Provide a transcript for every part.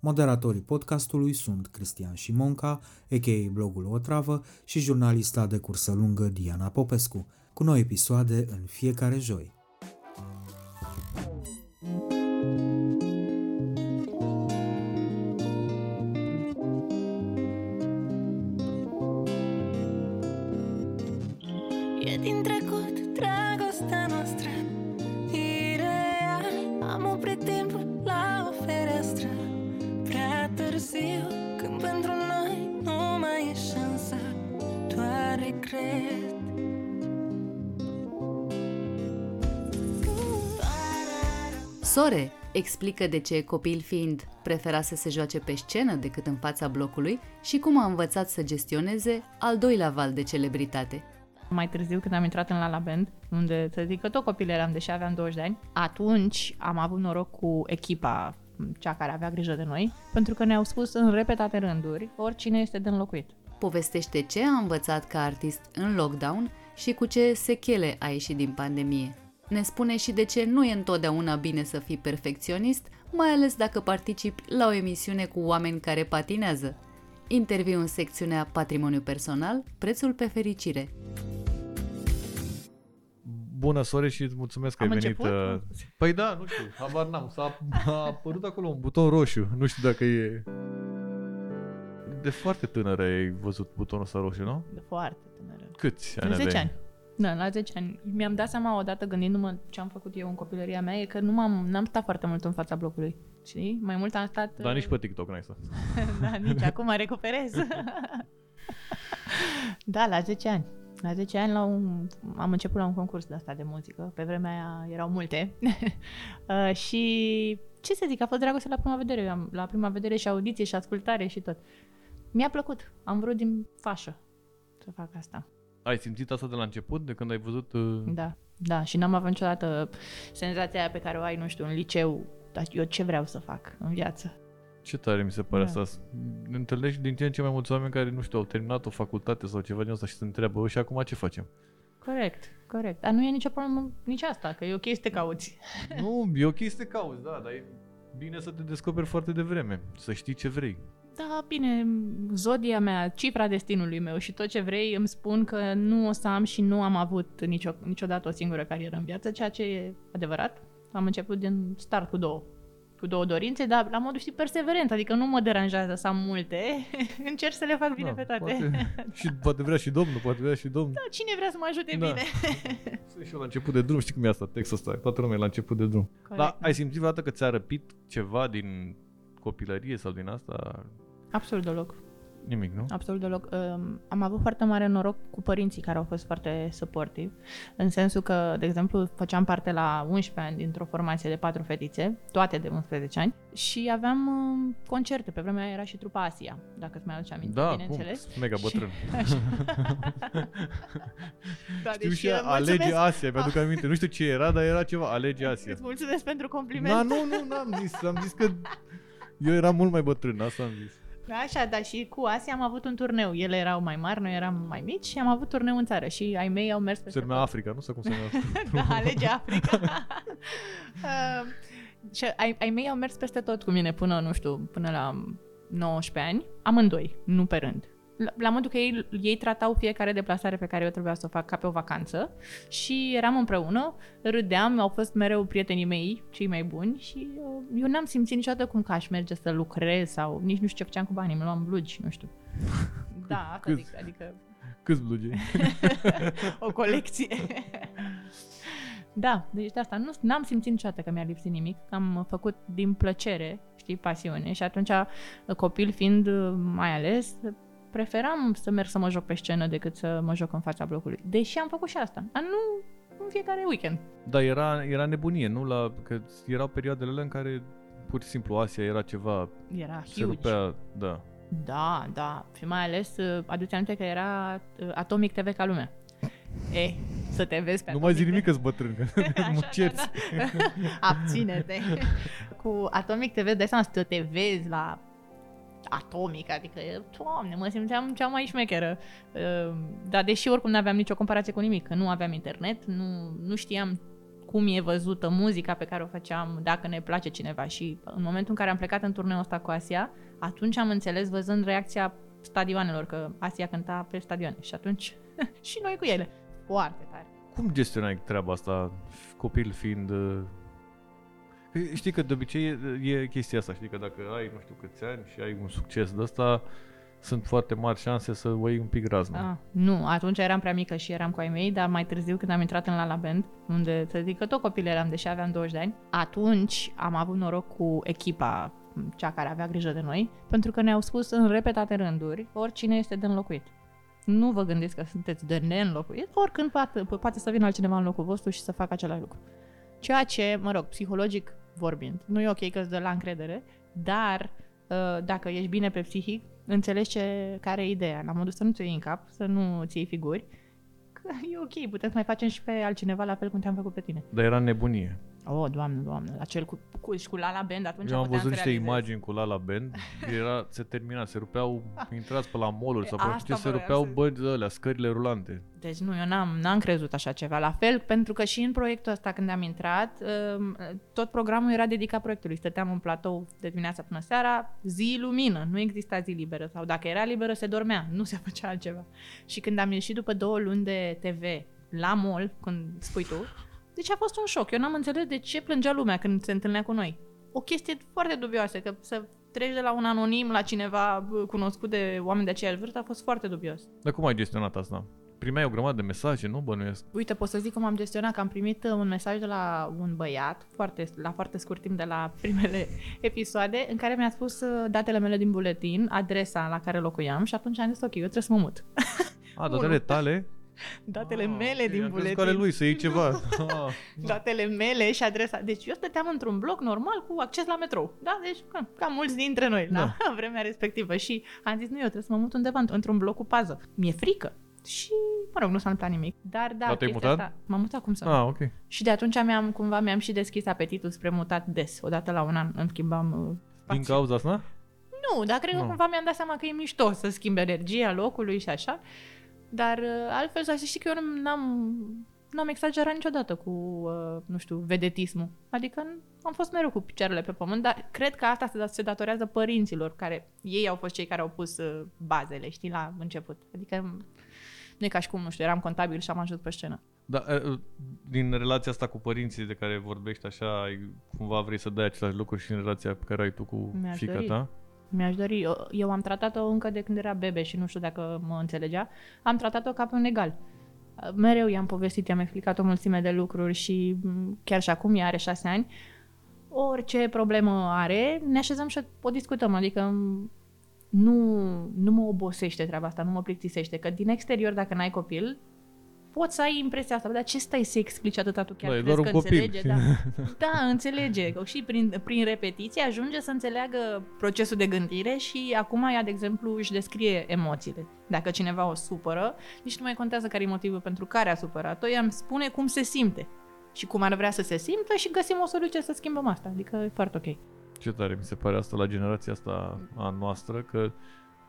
Moderatorii podcastului sunt Cristian Șimonca, a.k.a. blogul Otravă și jurnalista de cursă lungă Diana Popescu, cu noi episoade în fiecare joi. Explică de ce, copil fiind, prefera să se joace pe scenă decât în fața blocului și cum a învățat să gestioneze al doilea val de celebritate. Mai târziu, când am intrat în La La Band, unde să zic că tot copil eram, deși aveam 20 de ani, atunci am avut noroc cu echipa, cea care avea grijă de noi, pentru că ne-au spus în repetate rânduri oricine este de înlocuit. Povestește ce a învățat ca artist în lockdown și cu ce sechele a ieșit din pandemie. Ne spune și de ce nu e întotdeauna bine să fii perfecționist, mai ales dacă participi la o emisiune cu oameni care patinează. Interviu în secțiunea Patrimoniu personal, prețul pe fericire. Bună, Sore, și îți mulțumesc că Am ai venit. început? uh, Păi da, nu știu, habar n-am. S-a a apărut acolo un buton roșu. Nu știu dacă e... De foarte tânără ai văzut butonul ăsta roșu, nu? De foarte tânără. Câți ani De 10 aveai? ani. Da, la 10 ani. Mi-am dat seama odată gândindu-mă ce am făcut eu în copilăria mea, e că nu m-am, n-am stat foarte mult în fața blocului. Știi? Mai mult am stat... Dar nici pe TikTok n-ai stat. da, nici acum recuperez. da, la 10 ani. La 10 ani la un, am început la un concurs de asta de muzică. Pe vremea aia erau multe. uh, și ce să zic, a fost dragoste la prima vedere. Eu Am, la prima vedere și audiție și ascultare și tot. Mi-a plăcut. Am vrut din fașă să fac asta. Ai simțit asta de la început, de când ai văzut... uh, Da, da. Și n-am avut niciodată senzația aia pe care o ai, nu știu, în liceu. Dar eu ce vreau să fac în viață? Ce tare mi se pare Da. asta. Ne întâlnești din ce în ce mai mulți oameni care, nu știu, au terminat o facultate sau ceva din asta și se întreabă, "Bă, și acum ce facem? Corect, corect. Dar nu e nicio problemă nici asta, că e ok să te cauți. nu, e ok să te cauți, da, dar e bine să te descoperi foarte devreme, să știi ce vrei. Da, bine, zodia mea, cifra destinului meu și tot ce vrei îmi spun că nu o să am și nu am avut nicio, niciodată o singură carieră în viață, ceea ce e adevărat. Am început din start cu două cu două dorințe, dar la modul, știi, perseverent, adică nu mă deranjează să am multe, încerc să le fac bine Da, pe toate. Poate, și poate vrea și domnul, poate vrea și domnul. Da, cine vrea să mă ajute Da. bine? Sunt și eu la început de drum, știi cum e asta, textul ăsta, toată lumea e la început de drum. Corect, Dar ai simțit vreodată că ți-a răpit ceva din copilărie sau din asta? Absolut deloc. Nimic, nu? Absolut deloc. Um, Am avut foarte mare noroc cu părinții care au fost foarte supportive, în sensul că, de exemplu, făceam parte la 11 ani dintr-o formație de patru fetițe, toate de 11 ani, și aveam um, concerte. Pe vremea aia era și trupa Asia, dacă îți mai aduce aminte, Da, cum? bineînțeles. Sunt Mega bătrân. Da, Știu deci, și uh, Alege mulțumesc- Asia, mi-aduc aminte. Nu știu ce era, dar era ceva, Alege Asia. Îți mulțumesc pentru compliment. Da, nu, nu, n-am zis, am zis că eu eram mult mai bătrân, asta am zis. Așa, dar și cu Asia am avut un turneu. Ele erau mai mari, noi eram mai mici și am avut turneu în țară și ai mei au mers Se peste numea tot. Africa, nu? Sau cum se numea? da, alege Africa. uh, și ai, ai mei au mers peste tot cu mine până, nu știu, până la 19 ani, amândoi, nu pe rând. La, la modul că ei, ei tratau fiecare deplasare pe care eu trebuia să o fac ca pe o vacanță și eram împreună, râdeam, au fost mereu prietenii mei, cei mai buni și uh, eu n-am simțit niciodată cum că aș merge să lucrez sau nici nu știu ce făceam cu banii, îmi luam blugi, nu știu. Da, asta Câți? adică, adică Câți blugei? o colecție. da, deci de asta nu n-am simțit niciodată că mi-a lipsit nimic. Am făcut din plăcere, știi, pasiune și atunci, copil fiind mai ales, preferam să merg să mă joc pe scenă decât să mă joc în fața blocului. Deși am făcut și asta. Dar nu în fiecare weekend. Da, era, era nebunie, nu? La, că erau perioadele alea în care pur și simplu Asia era ceva, Era se huge. rupea, da. Da, da. Și mai ales, uh, aduți aminte că era uh, Atomic TV ca lumea. E, să te vezi pe Nu mai zi Atomic nimic că bătrân, că Așa, mă da, cerți. da. Abține-te. Cu Atomic TV, dai seama să te vezi la Atomic, adică, doamne, mă simțeam cea mai șmecheră. Uh, Dar deși oricum nu aveam nicio comparație cu nimic, că nu aveam internet, nu, nu știam cum e văzută muzica pe care o făceam, dacă ne place cineva. Și în momentul în care am plecat în turneul ăsta cu Asia, atunci am înțeles văzând reacția stadioanelor, că Asia cânta pe stadioane. Și atunci și noi cu ele. Foarte tare. Cum gestionai treaba asta, copil fiind... uh, că Știi că de obicei e, e chestia asta, știi că dacă ai nu știu câți ani și ai un succes de ăsta, sunt foarte mari șanse să o iei un pic razna. Ah, nu, atunci eram prea mică și eram cu ai mei, dar mai târziu când am intrat în La La Band, unde să zic că tot copil eram, deși aveam 20 de ani, atunci am avut noroc cu echipa, cea care avea grijă de noi, pentru că ne-au spus în repetate rânduri, oricine este de înlocuit. Nu vă gândiți că sunteți de neînlocuit, oricând poate, poate să vină altcineva în locul vostru și să facă același lucru. Ceea ce, mă rog, psihologic vorbind, nu e ok că îți dă la încredere, dar uh, dacă ești bine pe psihic, înțelegi ce, care e ideea. La modul să nu ți iei în cap, să nu ți iei figuri, că e ok, putem să mai facem și pe altcineva la fel cum te-am făcut pe tine. Dar era nebunie. Oh, doamne, doamne, la cel cu, cu, și cu La La Band, atunci Eu am puteam văzut să niște realizez. imagini cu Lala Band, era, se termina, se rupeau, intrați pe la mall sau pe Asta ce se vreau rupeau să- băgi de alea, scările rulante. Deci nu, eu n-am, n-am crezut așa ceva. La fel, pentru că și în proiectul ăsta când am intrat, um, tot programul era dedicat proiectului. Stăteam în platou de dimineața până seara, zi lumină, nu exista zi liberă. Sau dacă era liberă, se dormea, nu se făcea altceva. Și când am ieșit după două luni de TV la mall, când spui tu, deci a fost un șoc. Eu n-am înțeles de ce plângea lumea când se întâlnea cu noi. O chestie foarte dubioasă, că să treci de la un anonim la cineva bă, cunoscut de oameni de aceeași vârstă a fost foarte dubios. Dar cum ai gestionat asta? Primeai o grămadă de mesaje, nu bănuiesc? Uite, pot să zic cum am gestionat, că am primit uh, un mesaj de la un băiat, foarte, la foarte scurt timp de la primele episoade, în care mi-a spus uh, datele mele din buletin, adresa la care locuiam și atunci am zis, ok, eu trebuie să mă mut. A, datele tale? datele Ah, mele ok, din am crezut buletin. că ale lui să iei ceva. Ah, Datele mele și adresa. Deci eu stăteam într-un bloc normal cu acces la metrou. Da? Deci ca, ca mulți dintre noi la vremea respectivă. Și am zis, nu, eu trebuie să mă mut undeva într- într-un bloc cu pază. Mi-e frică. Și, mă rog, nu s-a întâmplat nimic. Dar da, Dar te-ai chestia mutat? Asta, m-am mutat cum să nu. ah, ok. Și de atunci mi-am, cumva mi-am și deschis apetitul spre mutat des. Odată la un an îmi schimbam uh, spațiu. Din cauza asta? Nu, dar cred că Nu. cumva mi-am dat seama că e mișto să schimbe energia locului și așa. Dar uh, altfel să știi că eu nu- n-am, n-am exagerat niciodată cu, uh, nu știu, vedetismul. Adică n- am fost mereu cu picioarele pe pământ, dar cred că asta se, se datorează părinților, care ei au fost cei care au pus uh, bazele, știi, la început. Adică nu e ca și cum, nu știu, eram contabil și am ajuns pe scenă. Dar uh, din relația asta cu părinții de care vorbești așa, ai, cumva vrei să dai același lucru și în relația pe care ai tu cu Mi-aș fica dori. ta? Mi-aș dori, eu, eu am tratat-o încă de când era bebe și nu știu dacă mă înțelegea, am tratat-o ca pe un egal. Mereu i-am povestit, i-am explicat o mulțime de lucruri și m, chiar și acum ea are șase ani, orice problemă are, ne așezăm și o discutăm, adică m, nu, nu mă obosește treaba asta, nu mă plictisește, că din exterior, dacă n-ai copil, poți să ai impresia asta, "Bă, dar ce stai să explici atâta, tu chiar Da, e crezi doar că un copil. înțelege? Da. Da, înțelege. Și prin, prin repetiție ajunge să înțeleagă procesul de gândire și acum ea, de exemplu, își descrie emoțiile. Dacă cineva o supără, nici nu mai contează care e motivul pentru care a supărat-o, ea îmi spune cum se simte și cum ar vrea să se simtă și găsim o soluție să schimbăm asta. Adică e foarte ok. Ce tare mi se pare asta la generația asta a noastră, că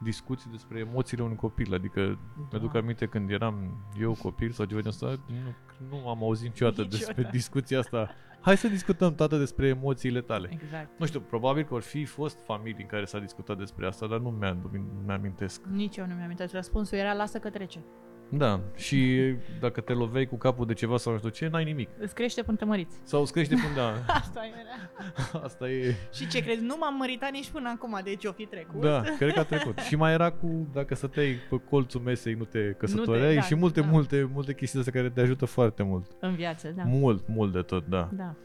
discuții despre emoțiile unui copil. Adică Da. mi-aduc aminte când eram eu copil sau ceva de asta, nu, nu am auzit niciodată, Niciodată. despre discuția asta. Hai să discutăm, tată, despre emoțiile tale. Exact. Nu știu, probabil că or fi fost familii în care s-a discutat despre asta, dar nu mi-am, mi-amintesc. Nici eu nu mi-am amintit. Răspunsul era lasă că trece. Da, și dacă te loveai cu capul de ceva sau nu știu ce, n-ai nimic. Îți crește până te măriți. Sau îți crește până, da, Asta era. asta e... Și ce crezi? Nu m-am măritat nici până acum, deci o fi trecut. Da, cred că a trecut. Și mai era cu, dacă stăteai pe colțul mesei, nu te căsătoreai da, și multe, da. multe, multe chestii astea care te ajută foarte mult. În viață, da. Mult, mult de tot, da. da.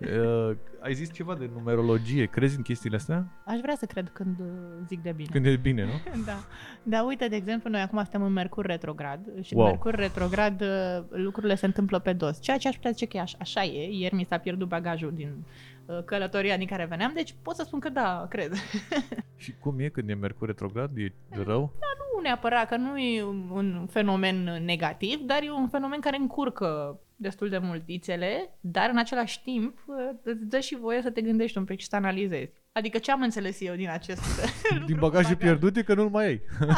Uh, ai zis ceva de numerologie, crezi în chestiile astea? Aș vrea să cred când uh, zic de bine. Când e bine, nu? Da. Dar uite, de exemplu, noi acum suntem în Mercur retrograd și Wow. în Mercur retrograd uh, lucrurile se întâmplă pe dos. Ceea ce aș putea zice că e așa, așa e. Ieri mi s-a pierdut bagajul din uh, călătoria din care veneam, deci pot să spun că da, cred. Și cum e când e Mercur retrograd? E rău? nu neapărat că nu e un- un fenomen negativ, dar e un fenomen care încurcă destul de mult ițele, dar în același timp uh, îți dă și voie să te gândești un pic și să analizezi. Adică ce am înțeles eu din acest lucru Din cu bagaje bagaj? pierdute că nu-l mai ai.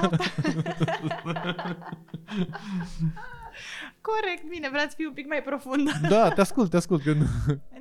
Corect, bine, vreau să fiu un pic mai profund. Da, te ascult, te ascult. Că nu...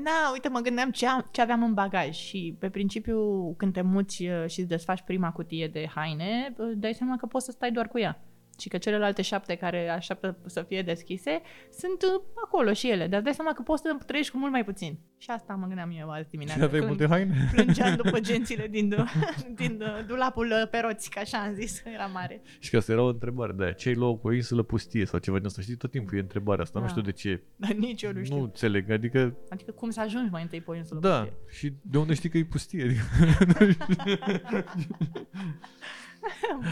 Da, uite, mă gândeam ce, am, ce aveam în bagaj și pe principiu când te muți uh, și îți desfaci prima cutie de haine, uh, dai seama că poți să stai doar cu ea. Și că celelalte șapte care așteaptă să fie deschise sunt uh, acolo și ele. Dar îți dai seama că poți să trăiești cu mult mai puțin. Și asta mă gândeam eu azi Și dimineața. aveai când multe haine? Plângeam după gențile din, du- din uh, dulapul uh, pe roți, că așa am zis, era mare. Și că asta era o întrebare de aia. Ce-ai lua cu o insulă pustie sau ceva din asta? Știi, tot timpul e întrebarea asta. Nu Da. știu de ce. Dar nici eu nu știu. Nu înțeleg. Adică, Adică cum să ajungi mai întâi pe o insulă da. pustie? Și de unde știi că e pustie? Adică,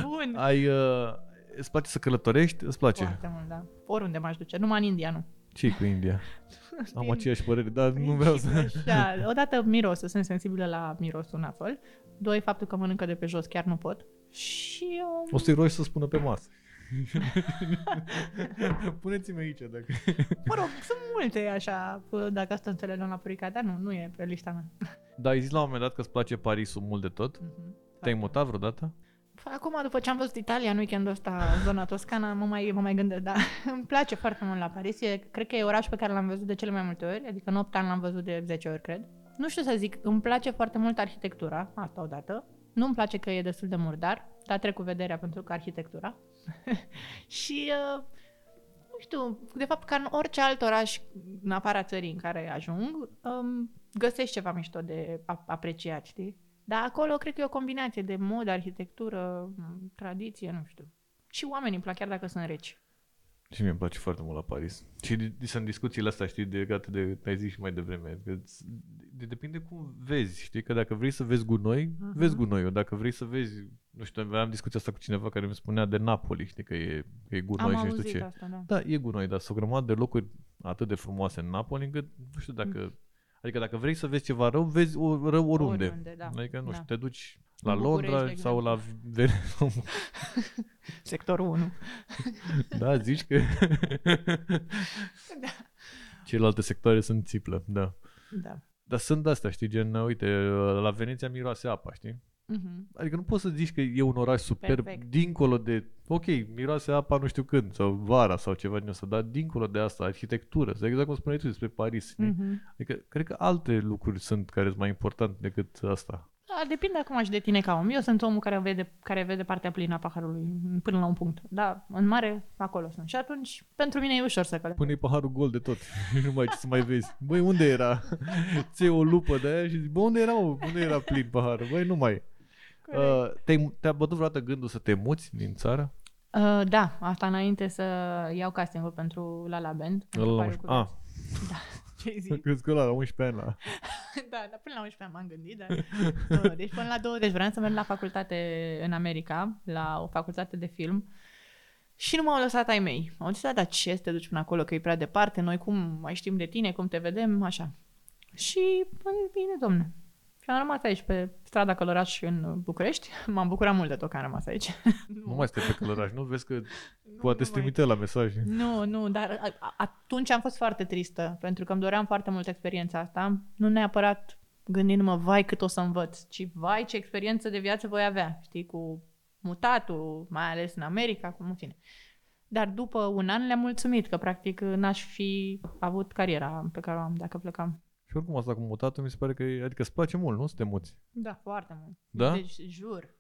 Bun. ai... Uh, îți place să călătorești? Îți place? Foarte mult, da. Oriunde m-aș duce. Numai în India, nu. ce cu India? Am Din- aceeași părere, dar nu vreau să... Așa, odată mirosul, sunt sensibilă la mirosul nasol. Doi, faptul că mănâncă de pe jos, chiar nu pot. Și um, O să-i rogi să spună pe masă. Puneți-mi aici dacă... mă rog, sunt multe așa, dacă asta înțelegem la purica, dar nu, nu e pe lista mea. Da, ai zis la un moment dat că îți place Parisul mult de tot. Mhm. Te-ai mutat vreodată? Acum, după ce am văzut Italia în weekendul ăsta, în zona Toscana, mă mai, mă mai gândesc, da. Îmi place foarte mult la Paris. E, cred că e orașul pe care l-am văzut de cele mai multe ori, adică în 8 ani l-am văzut de 10 ori, cred. Nu știu să zic, îmi place foarte mult arhitectura, asta odată. Nu îmi place că e destul de murdar, dar trec cu vederea pentru că arhitectura. și, uh, nu știu, de fapt, ca în orice alt oraș în afara țării în care ajung, um, găsești ceva mișto de a- apreciat, știi? Dar acolo cred că e o combinație de mod, arhitectură, m, tradiție, nu știu. Și oamenii îmi plac chiar dacă sunt reci. Și mie îmi place foarte mult la Paris. Și de, de, sunt discuțiile astea, știi, legate de, ai zis și mai devreme, că ți- de, depinde cum vezi, știi, că dacă vrei să vezi gunoi, Mhm. vezi gunoiul, dacă vrei să vezi, nu știu, aveam discuția asta cu cineva care mi spunea de Napoli, știi, că e, că e gunoi Am și nu știu auzit ce. asta, da. Da, e gunoi, dar sunt o grămadă de locuri atât de frumoase în Napoli, încât nu știu dacă... Adică dacă vrei să vezi ceva rău, vezi o, rău oriunde. Oriunde, da. Adică, nu Da. știu, te duci la În București, Londra de sau la... Sectorul 1. da, zici că... Da. Celelalte sectoare sunt țiplă, da. Da. Dar sunt de-astea, știi, gen, uite, la Veneția miroase apa, știi? Mhm. Adică nu poți să zici că e un oraș superb Perfect. dincolo de, ok, miroase apa nu știu când, sau vara sau ceva din asta, dar dincolo de asta, arhitectură, sau exact cum spuneai tu despre Paris. știi? Mhm. Adică, cred că alte lucruri sunt care sunt mai importante decât asta. Da, depinde acum și de tine ca om. Eu sunt omul care vede, care vede partea plină a paharului până la un punct. Da, în mare, acolo sunt. Și atunci, pentru mine e ușor să călesc. Pune paharul gol de tot. nu mai ce să mai vezi. Băi, unde era? Ți o lupă de aia și zici, bă, unde era, mă? Unde era plin paharul? Băi, nu mai. Uh, te-ai, te-a bătut vreodată gândul să te muți din țară? Uh, da, asta înainte să iau castingul pentru La La Band. pentru La Pariu cu Ah, Da, ce zic? crezi că la 11 ani la... da, dar până la 11 ani m-am gândit, dar... nu, deci până la 20 vreau să merg la facultate în America, la o facultate de film. Și nu m-au lăsat ai mei. Au zis, "Da, dar ce să te duci până acolo, că e prea departe, noi cum mai știm de tine, cum te vedem, așa. Și, bă, bine, domne. Și am rămas aici, pe strada Călăraș în București. M-am bucurat mult de tot că am rămas aici. Nu mai stai pe călăraș, nu? Vezi că Nu, poate nu să mai- trimite la mesaj. Nu, nu, dar a- a- atunci am fost foarte tristă, pentru că îmi doream foarte mult experiența asta. Nu neapărat gândindu-mă, vai cât o să învăț, ci vai ce experiență de viață voi avea, știi, cu mutatul, mai ales în America, cum în fine. Dar după un an le-am mulțumit că practic n-aș fi avut cariera pe care o am dacă plecam. Și oricum asta cu mutatul mi se pare că, e- adică îți place mult, nu? Să te muți. Da, foarte mult. Da? Deci, jur,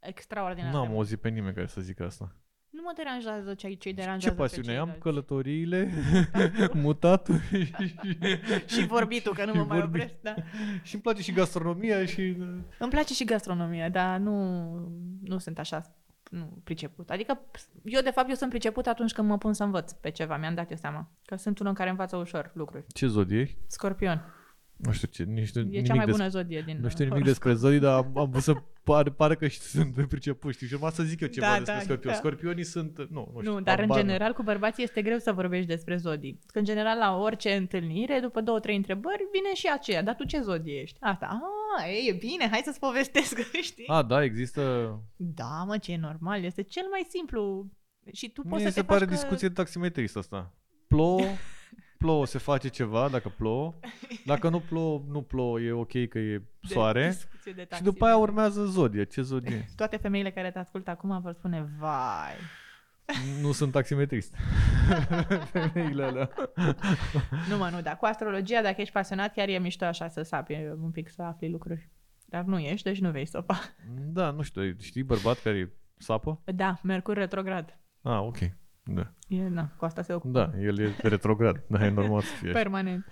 extraordinar. de N-am mult. auzit pe nimeni care să zică asta. Nu mă deranjează ce ce Ce deranjează pasiune pe am? ceilalți. Călătoriile, mutatul și, Și vorbitul, că nu Și mă mai vorbit. opresc, da. și îmi place și gastronomia și... Îmi place și gastronomia, dar nu, nu sunt așa nu, priceput. Adică eu, de fapt, eu sunt priceput atunci când mă pun să învăț pe ceva. Mi-am dat eu seama. Că sunt unul care învață ușor lucruri. Ce zodie ești? Scorpion. Nu știu ce, nici, E nimic cea mai des- bună zodie din Nu știu nimic horoscop. despre zodii, dar am, am vrut să pare, pare că și sunt priceput, știi? Și urma să zic eu ceva Da, despre da, scorpion. da. Scorpionii sunt, nu, nu știu. Nu, dar în habar n-am. general cu bărbații este greu să vorbești despre zodii. Că în general la orice întâlnire, după două, trei întrebări, vine și aceea. Dar tu ce zodie ești? Asta. Ah, e, e bine, hai să-ți povestesc, știi? A, da, există... Da, mă, ce e normal. Este cel mai simplu. Și tu poți Mie să se te pare faci că... discuție taximetrist asta. Plouă, plouă, se face ceva dacă plouă. Dacă nu plouă, nu plouă, e ok că e de soare. discuție de Și taxi, după aia de- urmează zodie. Ce zodie? Toate femeile care te ascultă acum vor spune, vai. nu sunt taximetrist. Femeile alea. Nu mă, nu, dar cu astrologia, dacă ești pasionat, chiar e mișto așa să sapi un pic, să afli lucruri. Dar nu ești, deci nu vei stopa. Da, nu știu, știi bărbat care sapă? Da, Mercur retrograd. Ah, ok. Da. E, na, cu asta se ocupă. Da, el e retrograd. Da, e normal să fie. așa. Permanent.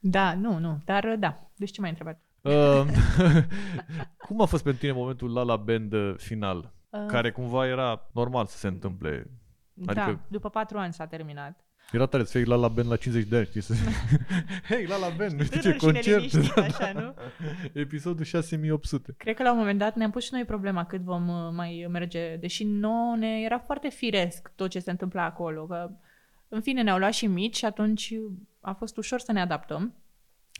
Da, nu, nu, dar da. Deci ce m-ai întrebat? Uh, cum a fost pentru tine momentul la la band uh, final? Uh, Care cumva era normal să se întâmple. Da, adică- după patru ani s-a terminat. Era tare să fii la la band la 50 de ani, știi? Să... Hei, la la band, nu știu ce Tânăr și concert. neliniștit, așa, nu? Episodul 6800. Cred că la un moment dat ne-am pus și noi problema cât vom uh, mai merge, deși nouă ne era foarte firesc tot ce se întâmpla acolo, că în fine ne-au luat și mici și atunci a fost ușor să ne adaptăm.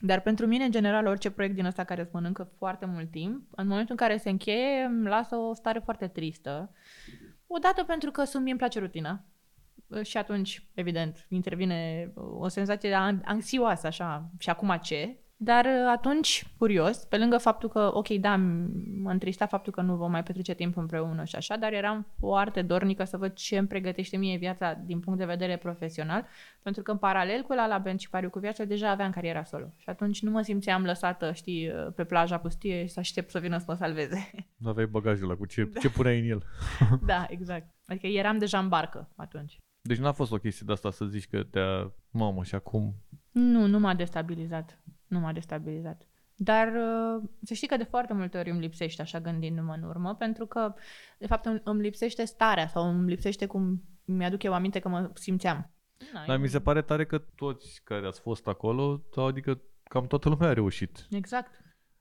Dar pentru mine, în general, orice proiect din ăsta care îți mănâncă foarte mult timp, în momentul în care se încheie, îmi lasă o stare foarte tristă. Odată pentru că sunt, mie îmi place rutina. Și atunci, evident, intervine o senzație de an- anxioasă, așa, și acum ce? Dar atunci, curios, pe lângă faptul că, ok, da, m- mă întrista faptul că nu vom mai petrece timp împreună și așa, dar eram foarte dornică să văd ce îmi pregătește mie viața din punct de vedere profesional, pentru că în paralel cu la la Band și Pariu cu viața, deja aveam cariera solo. Și atunci nu mă simțeam lăsată, știi, pe plaja pustie și să aștept să vină să mă salveze. Nu aveai bagajul ăla cu ce, Da. ce puneai în el. da, exact. Adică eram deja în barcă atunci. Deci n-a fost o chestie de asta să zici că te-a... Mamă, și acum... Nu, nu m-a destabilizat. Nu m-a destabilizat. Dar uh, să știi că de foarte multe ori îmi lipsește așa gândindu-mă în urmă, pentru că, de fapt, îmi, îmi lipsește starea sau îmi lipsește cum mi-aduc eu aminte că mă simțeam. Na, Dar e- mi se pare tare că toți care ați fost acolo, sau adică cam toată lumea a reușit. Exact.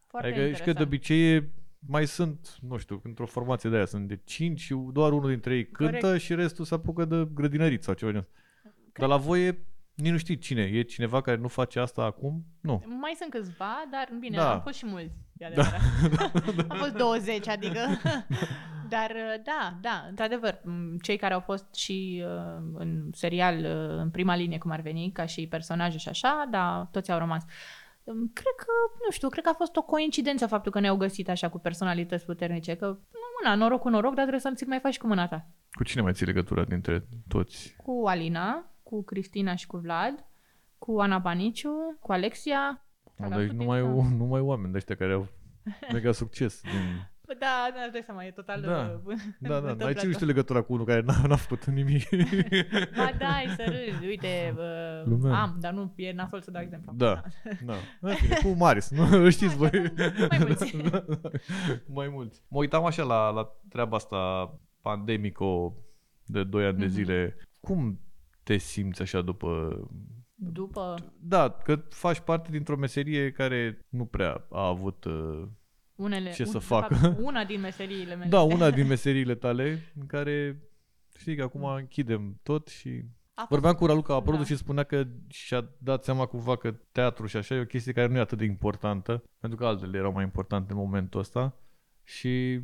Foarte adică și că de interesant. obicei e- mai sunt, nu știu, într-o formație de aia sunt de 5 și doar unul dintre ei cântă Corect. și restul se apucă de grădinărit sau ceva. de genul. Dar la voi e, nici nu știi cine. E cineva care nu face asta acum? Nu. Mai sunt câțiva, dar bine, Da. am fost și mulți. E adevărat. am fost 20, adică. dar uh, da, da, într-adevăr, m, cei care au fost și uh, în serial uh, în prima linie, cum ar veni, ca și personaje și așa, da, toți au rămas. Um, Cred că, nu știu, cred că a fost o coincidență faptul că ne-au găsit așa cu personalități puternice, că, nu, na, noroc cu noroc, dar trebuie să-l ți mai faci cu mâna ta. Cu cine mai ții legătura dintre toți? Cu Alina, cu Cristina și cu Vlad, cu Ana Paniciu, cu Alexia. Mă, Care au deci făcut numai, disco. numai oameni de ăștia care au mega succes. Din... Bă, Da, da, îți dai seama, e total... Da. uh, Da, da, n-ai întâmplător. ținut și tu legătura cu unul care n-a, n-a făcut nimic. Ba da, ai să râzi. Uite, uh, Lumea. am, dar nu, e nasol să dau exemplu. Da, da. În fine, cu Marius, nu îl știți voi. Mai mulți. Da, da. Mai mulți. Mă uitam așa la, la treaba asta pandemico de 2 ani de Mhm. zile. Cum te simți așa după... După Da, că faci parte dintr-o meserie care nu prea a avut... uh, unele... Ce să de facă? fapt, una din meseriile mele. Da, una din meseriile tale în care știi că acum închidem tot și... A fost- Vorbeam cu Raluca Aprodu Da. și spunea că și-a dat seama cumva că teatru și așa e o chestie care nu e atât de importantă, pentru că altele erau mai importante în momentul ăsta și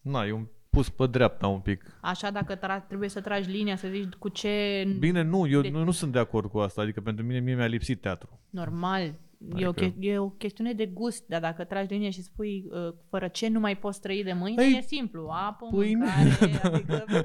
na, e un pus pe dreapta un pic. Așa, dacă tra- trebuie să tragi linia, să zici cu ce... Bine, nu, eu De- nu, nu sunt de acord cu asta, adică pentru mine mie mi-a lipsit teatru. Normal. E, o, Adică- che- e o chestiune de gust, dar dacă tragi linie și spui uh, fără ce nu mai poți trăi de mâine, Ei, e simplu. Apă, pâine. mâncare, adică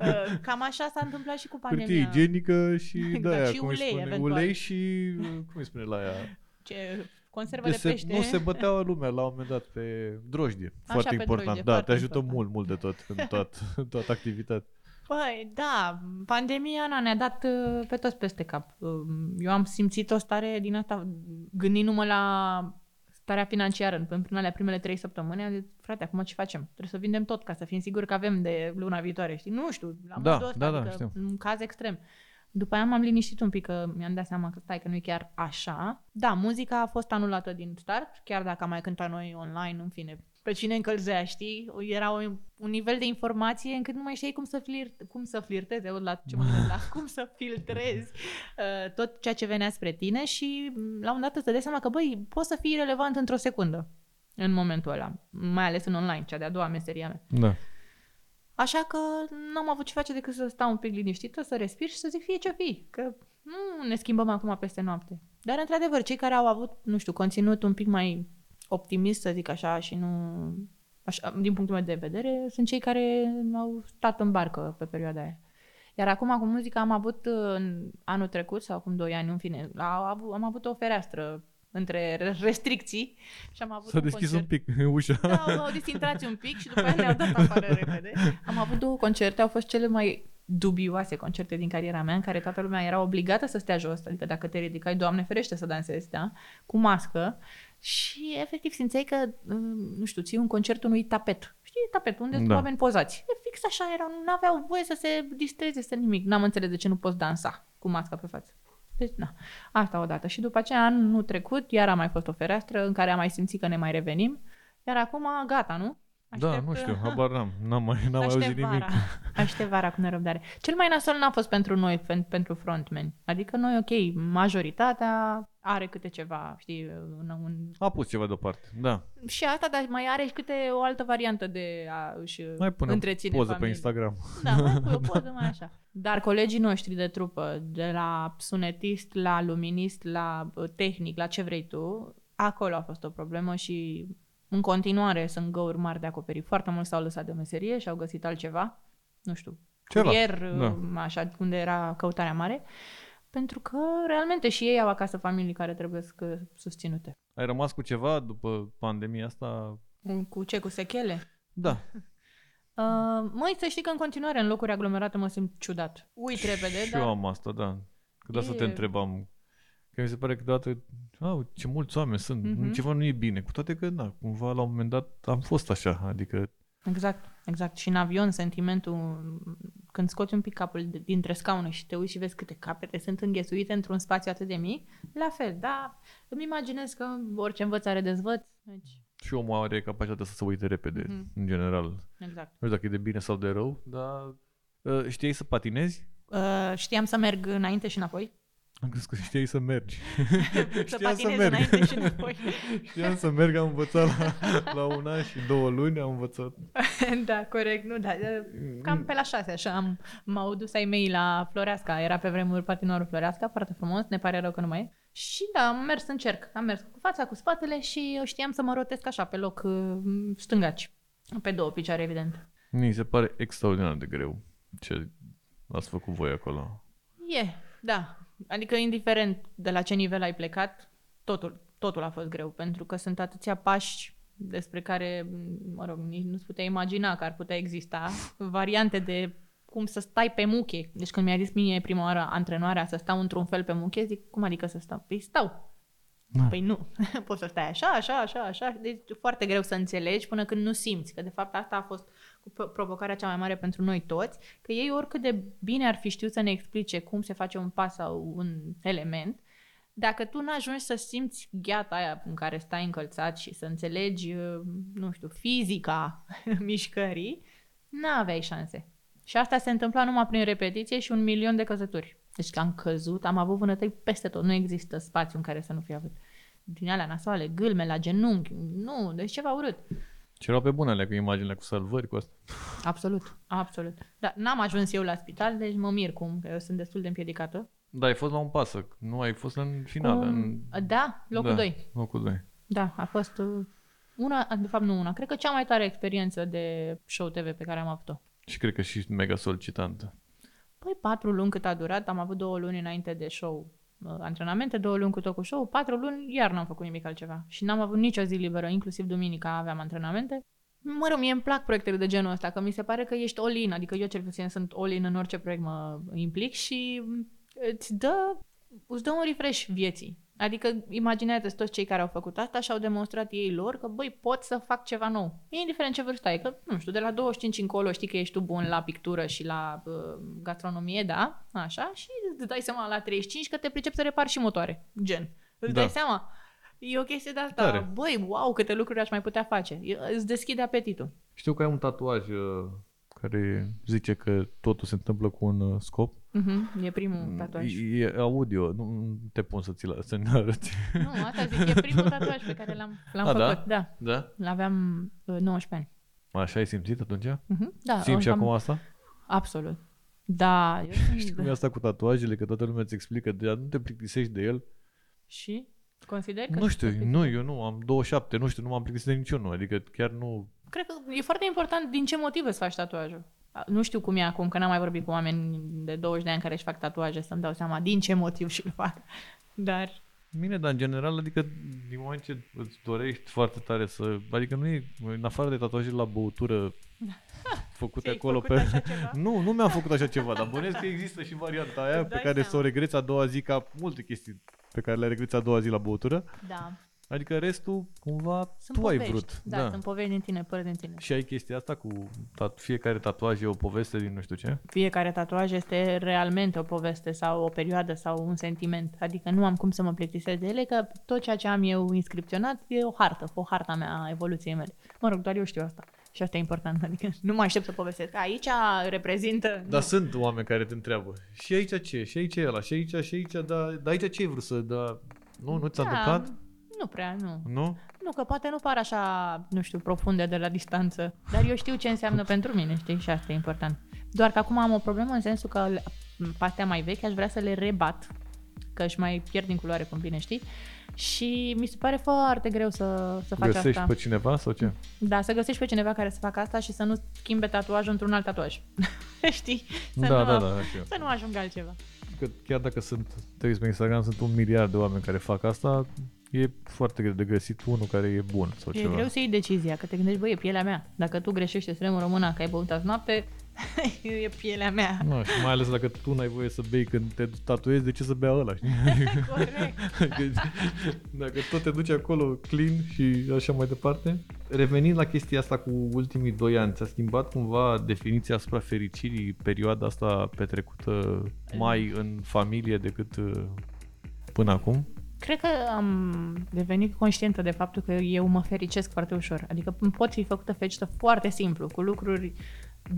uh, cam așa s-a întâmplat și cu Hârtie pandemia. igienică și Exact, de aia, și cum îi ulei, spune, eventual. ulei și, uh, cum îi spune la aia? Ce, conservă De de se, pește. nu, se bătea lumea la un moment dat pe drojdie. Așa, foarte pe important. drojdie, da, foarte te ajută important. mult, mult de tot în toată, în toată activitatea. Păi, da, pandemia na, ne-a dat uh, pe toți peste cap. Uh, Eu am simțit o stare din asta, gândindu-mă la starea financiară în primele, primele trei săptămâni, am zis, frate, acum ce facem? Trebuie să vindem tot ca să fim siguri că avem de luna viitoare, știi? Nu știu, la Da, modul ăsta, da, da, adică știu. un caz extrem. După aia m-am liniștit un pic că mi-am dat seama că stai că nu e chiar așa. Da, muzica a fost anulată din start, chiar dacă am mai cântat noi online, în fine. Pe cine încălzea, știi? Era o, un nivel de informație încât nu mai știai cum să, flirt, cum să flirtezi, aud la ce mă gândesc, la cum să filtrezi uh, tot ceea ce venea spre tine și m, la un dat îți dai seama că, băi, poți să fii relevant într-o secundă în momentul ăla, mai ales în online, cea de-a doua meseria mea. Da. Așa că n-am avut ce face decât să stau un pic liniștită, să respir și să zic fie ce fi, că nu ne schimbăm acum peste noapte. Dar, într-adevăr, cei care au avut, nu știu, conținut un pic mai optimist, să zic așa, și nu... Așa, din punctul meu de vedere, sunt cei care au stat în barcă pe perioada aia. Iar acum cu muzica am avut uh, în anul trecut, sau acum doi ani, în fine, am avut, am avut o fereastră între restricții și am avut S-a un deschis concert. un pic ușa. Da, au disintrați un pic și după aia ne-au dat afară repede. Am avut două concerte, au fost cele mai dubioase concerte din cariera mea, în care toată lumea era obligată să stea jos, adică dacă te ridicai, Doamne ferește să dansezi, da? Cu mască și efectiv simțeai că, uh, nu știu, ții un concert unui tapet. Știi, tapet, unde sunt Da. oameni pozați. E fix așa erau, nu aveau voie să se distreze, să nimic. N-am înțeles de ce nu poți dansa cu masca pe față. Deci, na, asta odată. Și după aceea, anul trecut, iar a mai fost o fereastră în care am mai simțit că ne mai revenim. Iar acum, gata, nu? Da, nu știu, habar n-am. N-am mai, n-am mai Aștept auzit nimic. vara. Aștept vara cu nerăbdare. Cel mai nasol n-a fost pentru noi, pen- pentru frontmeni. Adică noi, ok, majoritatea are câte ceva, știi, un, un... A pus ceva deoparte, da. și asta, dar mai are și câte o altă variantă de a își Mai pune întreține poză pe familia. Instagram. Da, mai pui o poză mai așa. Dar colegii noștri de trupă, de la sunetist, la luminist, la uh, tehnic, la ce vrei tu, acolo a fost o problemă și în continuare sunt găuri mari de acoperit. Foarte mulți s-au lăsat de meserie și au găsit altceva, nu știu, Ceva, curier, da. uh, așa, unde era căutarea mare, pentru că realmente și ei au acasă familii care trebuie să susținute. Ai rămas cu ceva după pandemia asta? Cu ce? Cu sechele? Da. Uh, măi, să știi că în continuare în locuri aglomerate mă simt ciudat. Uit repede, Și dar... eu am asta, da. Că de asta E- te întrebam. Că mi se pare că deodată, au, ce mulți oameni sunt, Mhm. ceva nu e bine. Cu toate că, da, cumva la un moment dat am fost așa, adică Exact, exact. Și în avion sentimentul, când scoți un pic capul de- dintre scaune și te uiți și vezi câte capete sunt înghesuite într-un spațiu atât de mic, la fel, da, îmi imaginez că orice învățare dezvăț, deci, și omul are capacitatea să se uite repede, Mhm. în general. exact. Nu știu dacă e de bine sau de rău, dar uh, știai să patinezi? Uh, știam să merg înainte și înapoi. Am crezut că știai să mergi. să Știam să patinez merg. înainte și înapoi. Știam să merg, am învățat la, la un an și două luni, am învățat. da, corect, nu, da, uh, cam pe la șase, așa, am, m-au dus ai mei la Floreasca, era pe vremuri patinorul Floreasca, foarte frumos, ne pare rău că nu mai e. Și da, am mers în cerc, am mers cu fața, cu spatele și eu știam să mă rotesc așa, pe loc uh, stângaci, pe două picioare, evident. Mi se pare extraordinar de greu ce ați făcut voi acolo. E, da, adică indiferent de la ce nivel ai plecat, totul, totul a fost greu, pentru că sunt atâția pași despre care, mă rog, nici nu-ți puteai imagina că ar putea exista variante de cum să stai pe muche. Deci când mi-a zis mie prima oară antrenoarea să stau într-un fel pe muche, zic, cum adică să stau? Păi stau. Da. Păi nu, poți să stai așa, așa, așa, așa. Deci e foarte greu să înțelegi până când nu simți. Că de fapt asta a fost pro- provocarea cea mai mare pentru noi toți, că ei oricât de bine ar fi știut să ne explice cum se face un pas sau un element, dacă tu n-ajungi să simți gheata aia în care stai încălțat și să înțelegi, uh, nu știu, fizica mișcării, n-aveai șanse. Și asta se întâmpla numai prin repetiție și un milion de căzături. Deci că am căzut, am avut vânătăi peste tot. Nu există spațiu în care să nu fi avut. Din alea nasoale, gâlme la genunchi. Nu, deci ceva urât. Ce erau pe bunele cu imaginile cu salvări cu asta. Absolut, absolut. Dar n-am ajuns eu la spital, deci mă mir cum, că eu sunt destul de împiedicată. Da, ai fost la un pasă, nu ai fost în finală. Cum- În... Da, locul da, 2. Locul 2. Da, a fost uh, una, de fapt nu una, cred că cea mai tare experiență de show TV pe care am avut-o. Și cred că și mega solicitantă. Păi patru luni cât a durat, am avut două luni înainte de show uh, antrenamente, două luni cu tot cu show, patru luni iar n-am făcut nimic altceva. Și n-am avut nicio zi liberă, inclusiv duminica aveam antrenamente. Mă rog, mie îmi plac proiectele de genul ăsta, că mi se pare că ești all-in, adică eu cel puțin sunt all-in în orice proiect mă implic și îți dă, îți dă un refresh vieții. Adică imaginează toți cei care au făcut asta și au demonstrat ei lor că, băi, pot să fac ceva nou. Indiferent ce vârstă ai, că, nu știu, de la 25 încolo știi că ești tu bun la pictură și la uh, gastronomie, da, așa, și îți dai seama la 35 că te pricepi să repari și motoare, gen. Îți Da. dai seama? E o chestie de asta. Tare. Băi, wow, câte lucruri aș mai putea face. E- Îți deschide apetitul. Știu că ai un tatuaj uh, care zice că totul se întâmplă cu un uh, scop. Uh-huh. E primul tatuaj. E, e audio, nu nu te pun să ți-l să ne arăți. Nu, asta zic, e primul tatuaj pe care l-am, l-am A, da? făcut. Da? Da? L-aveam uh, 19 ani. Așa ai simțit atunci? Uh-huh. Da, Simți și am- acum asta? Absolut. Da, eu Știi sunt... cum e asta cu tatuajele, că toată lumea îți explică, de nu te plictisești de el. Și? Consider că... Nu știu, nu, eu nu, am 27, nu știu, nu m-am plictisit de niciunul, adică chiar nu... Cred că e foarte important din ce motive să faci tatuajul. A, Nu știu cum e acum, că n-am mai vorbit cu oameni de 20 de ani care își fac tatuaje să-mi dau seama din ce motiv și-l fac. Dar Bine, dar în general, adică din moment ce îți dorești foarte tare să... Adică nu e, în afară de tatuajele la băutură făcute Ți-ai acolo făcut pe... așa ceva? Nu, nu mi-am făcut așa ceva, dar bănesc că există și varianta aia Îți pe dai care seama. să o regreți a doua zi ca multe chestii pe care le regreți a doua zi la băutură. da, Adică restul, cumva, sunt tu ai povești. vrut. Da, sunt povești din tine, păreri din tine. Și ai chestia asta cu tat- fiecare tatuaj e o poveste din nu știu ce? Fiecare tatuaj este realmente o poveste sau o perioadă sau un sentiment. Adică nu am cum să mă plictisesc de ele, că tot ceea ce am eu inscripționat e o hartă, o harta mea a evoluției mele. Mă rog, doar eu știu asta. Și asta e important, adică nu mă aștept să povestesc. Aici reprezintă... Dar sunt oameni care te întreabă. Și aici ce? Și aici e ăla? Și aici, și aici, dar dar aici ce ai vrut să... Da... Nu, nu ți-a Da, întâmplat? Nu prea, nu. Nu? Nu, că poate nu par așa, nu știu, profunde de la distanță, dar eu știu ce înseamnă pentru mine, știi? Și asta e important. Doar că acum am o problemă în sensul că le- pe astea mai vechi aș vrea să le rebat, că își mai pierd din culoare, cum bine știi, și mi se pare foarte greu să, să faci Găsești asta. pe cineva sau ce? Da, să găsești pe cineva care să facă asta și să nu schimbe tatuajul într-un alt tatuaj. știi? Să da, nu, da, da, și eu. Să nu ajungă altceva. Că chiar dacă sunt, te uiți pe Instagram, sunt un miliard de oameni care fac asta, e foarte greu de găsit unul care e bun sau E ceva. greu să iei decizia, că te gândești, băi, e pielea mea. Dacă tu greșești să româna că ai băut azi noapte, e pielea mea. Nu, și mai ales dacă tu n-ai voie să bei când te tatuezi, de ce să bea ăla, știi? Corect. Adică, dacă tot te duci acolo clean și așa mai departe. Revenind la chestia asta cu ultimii doi ani, ți-a schimbat cumva definiția asupra fericirii perioada asta petrecută mai în familie decât uh, până acum? Cred că am devenit conștientă de faptul că eu mă fericesc foarte ușor. Adică îmi pot fi făcută fericită foarte simplu, cu lucruri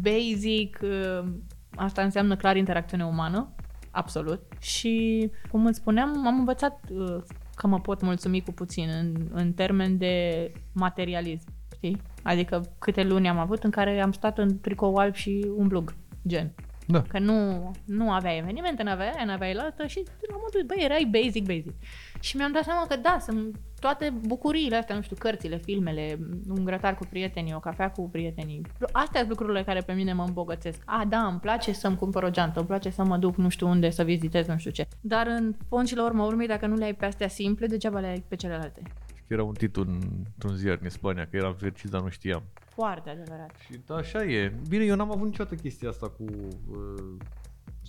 basic, uh, asta înseamnă clar interacțiune umană, absolut. Și, cum îți spuneam, am învățat uh, că mă pot mulțumi cu puțin în, în termen de materialism, știi? Adică câte luni am avut în care am stat în tricou alb și un blug, gen. Da. Că nu, nu aveai evenimente, n-aveai aia, n-aveai la altă și la modul, băi, erai basic, basic. Și mi-am dat seama că da, sunt toate bucuriile astea, nu știu, cărțile, filmele, un grătar cu prietenii, o cafea cu prietenii. Astea sunt lucrurile care pe mine mă îmbogățesc. A, da, îmi place să-mi cumpăr o geantă, îmi place să mă duc nu știu unde, să vizitez nu știu ce. Dar în fond și la urmă urmei, dacă nu le ai pe astea simple, degeaba le ai pe celelalte. Că era un titlu în- într-un ziar în Spania, că eram fericit, dar nu știam. Foarte adevărat. Și da, așa e. Bine, eu n-am avut niciodată chestia asta cu uh,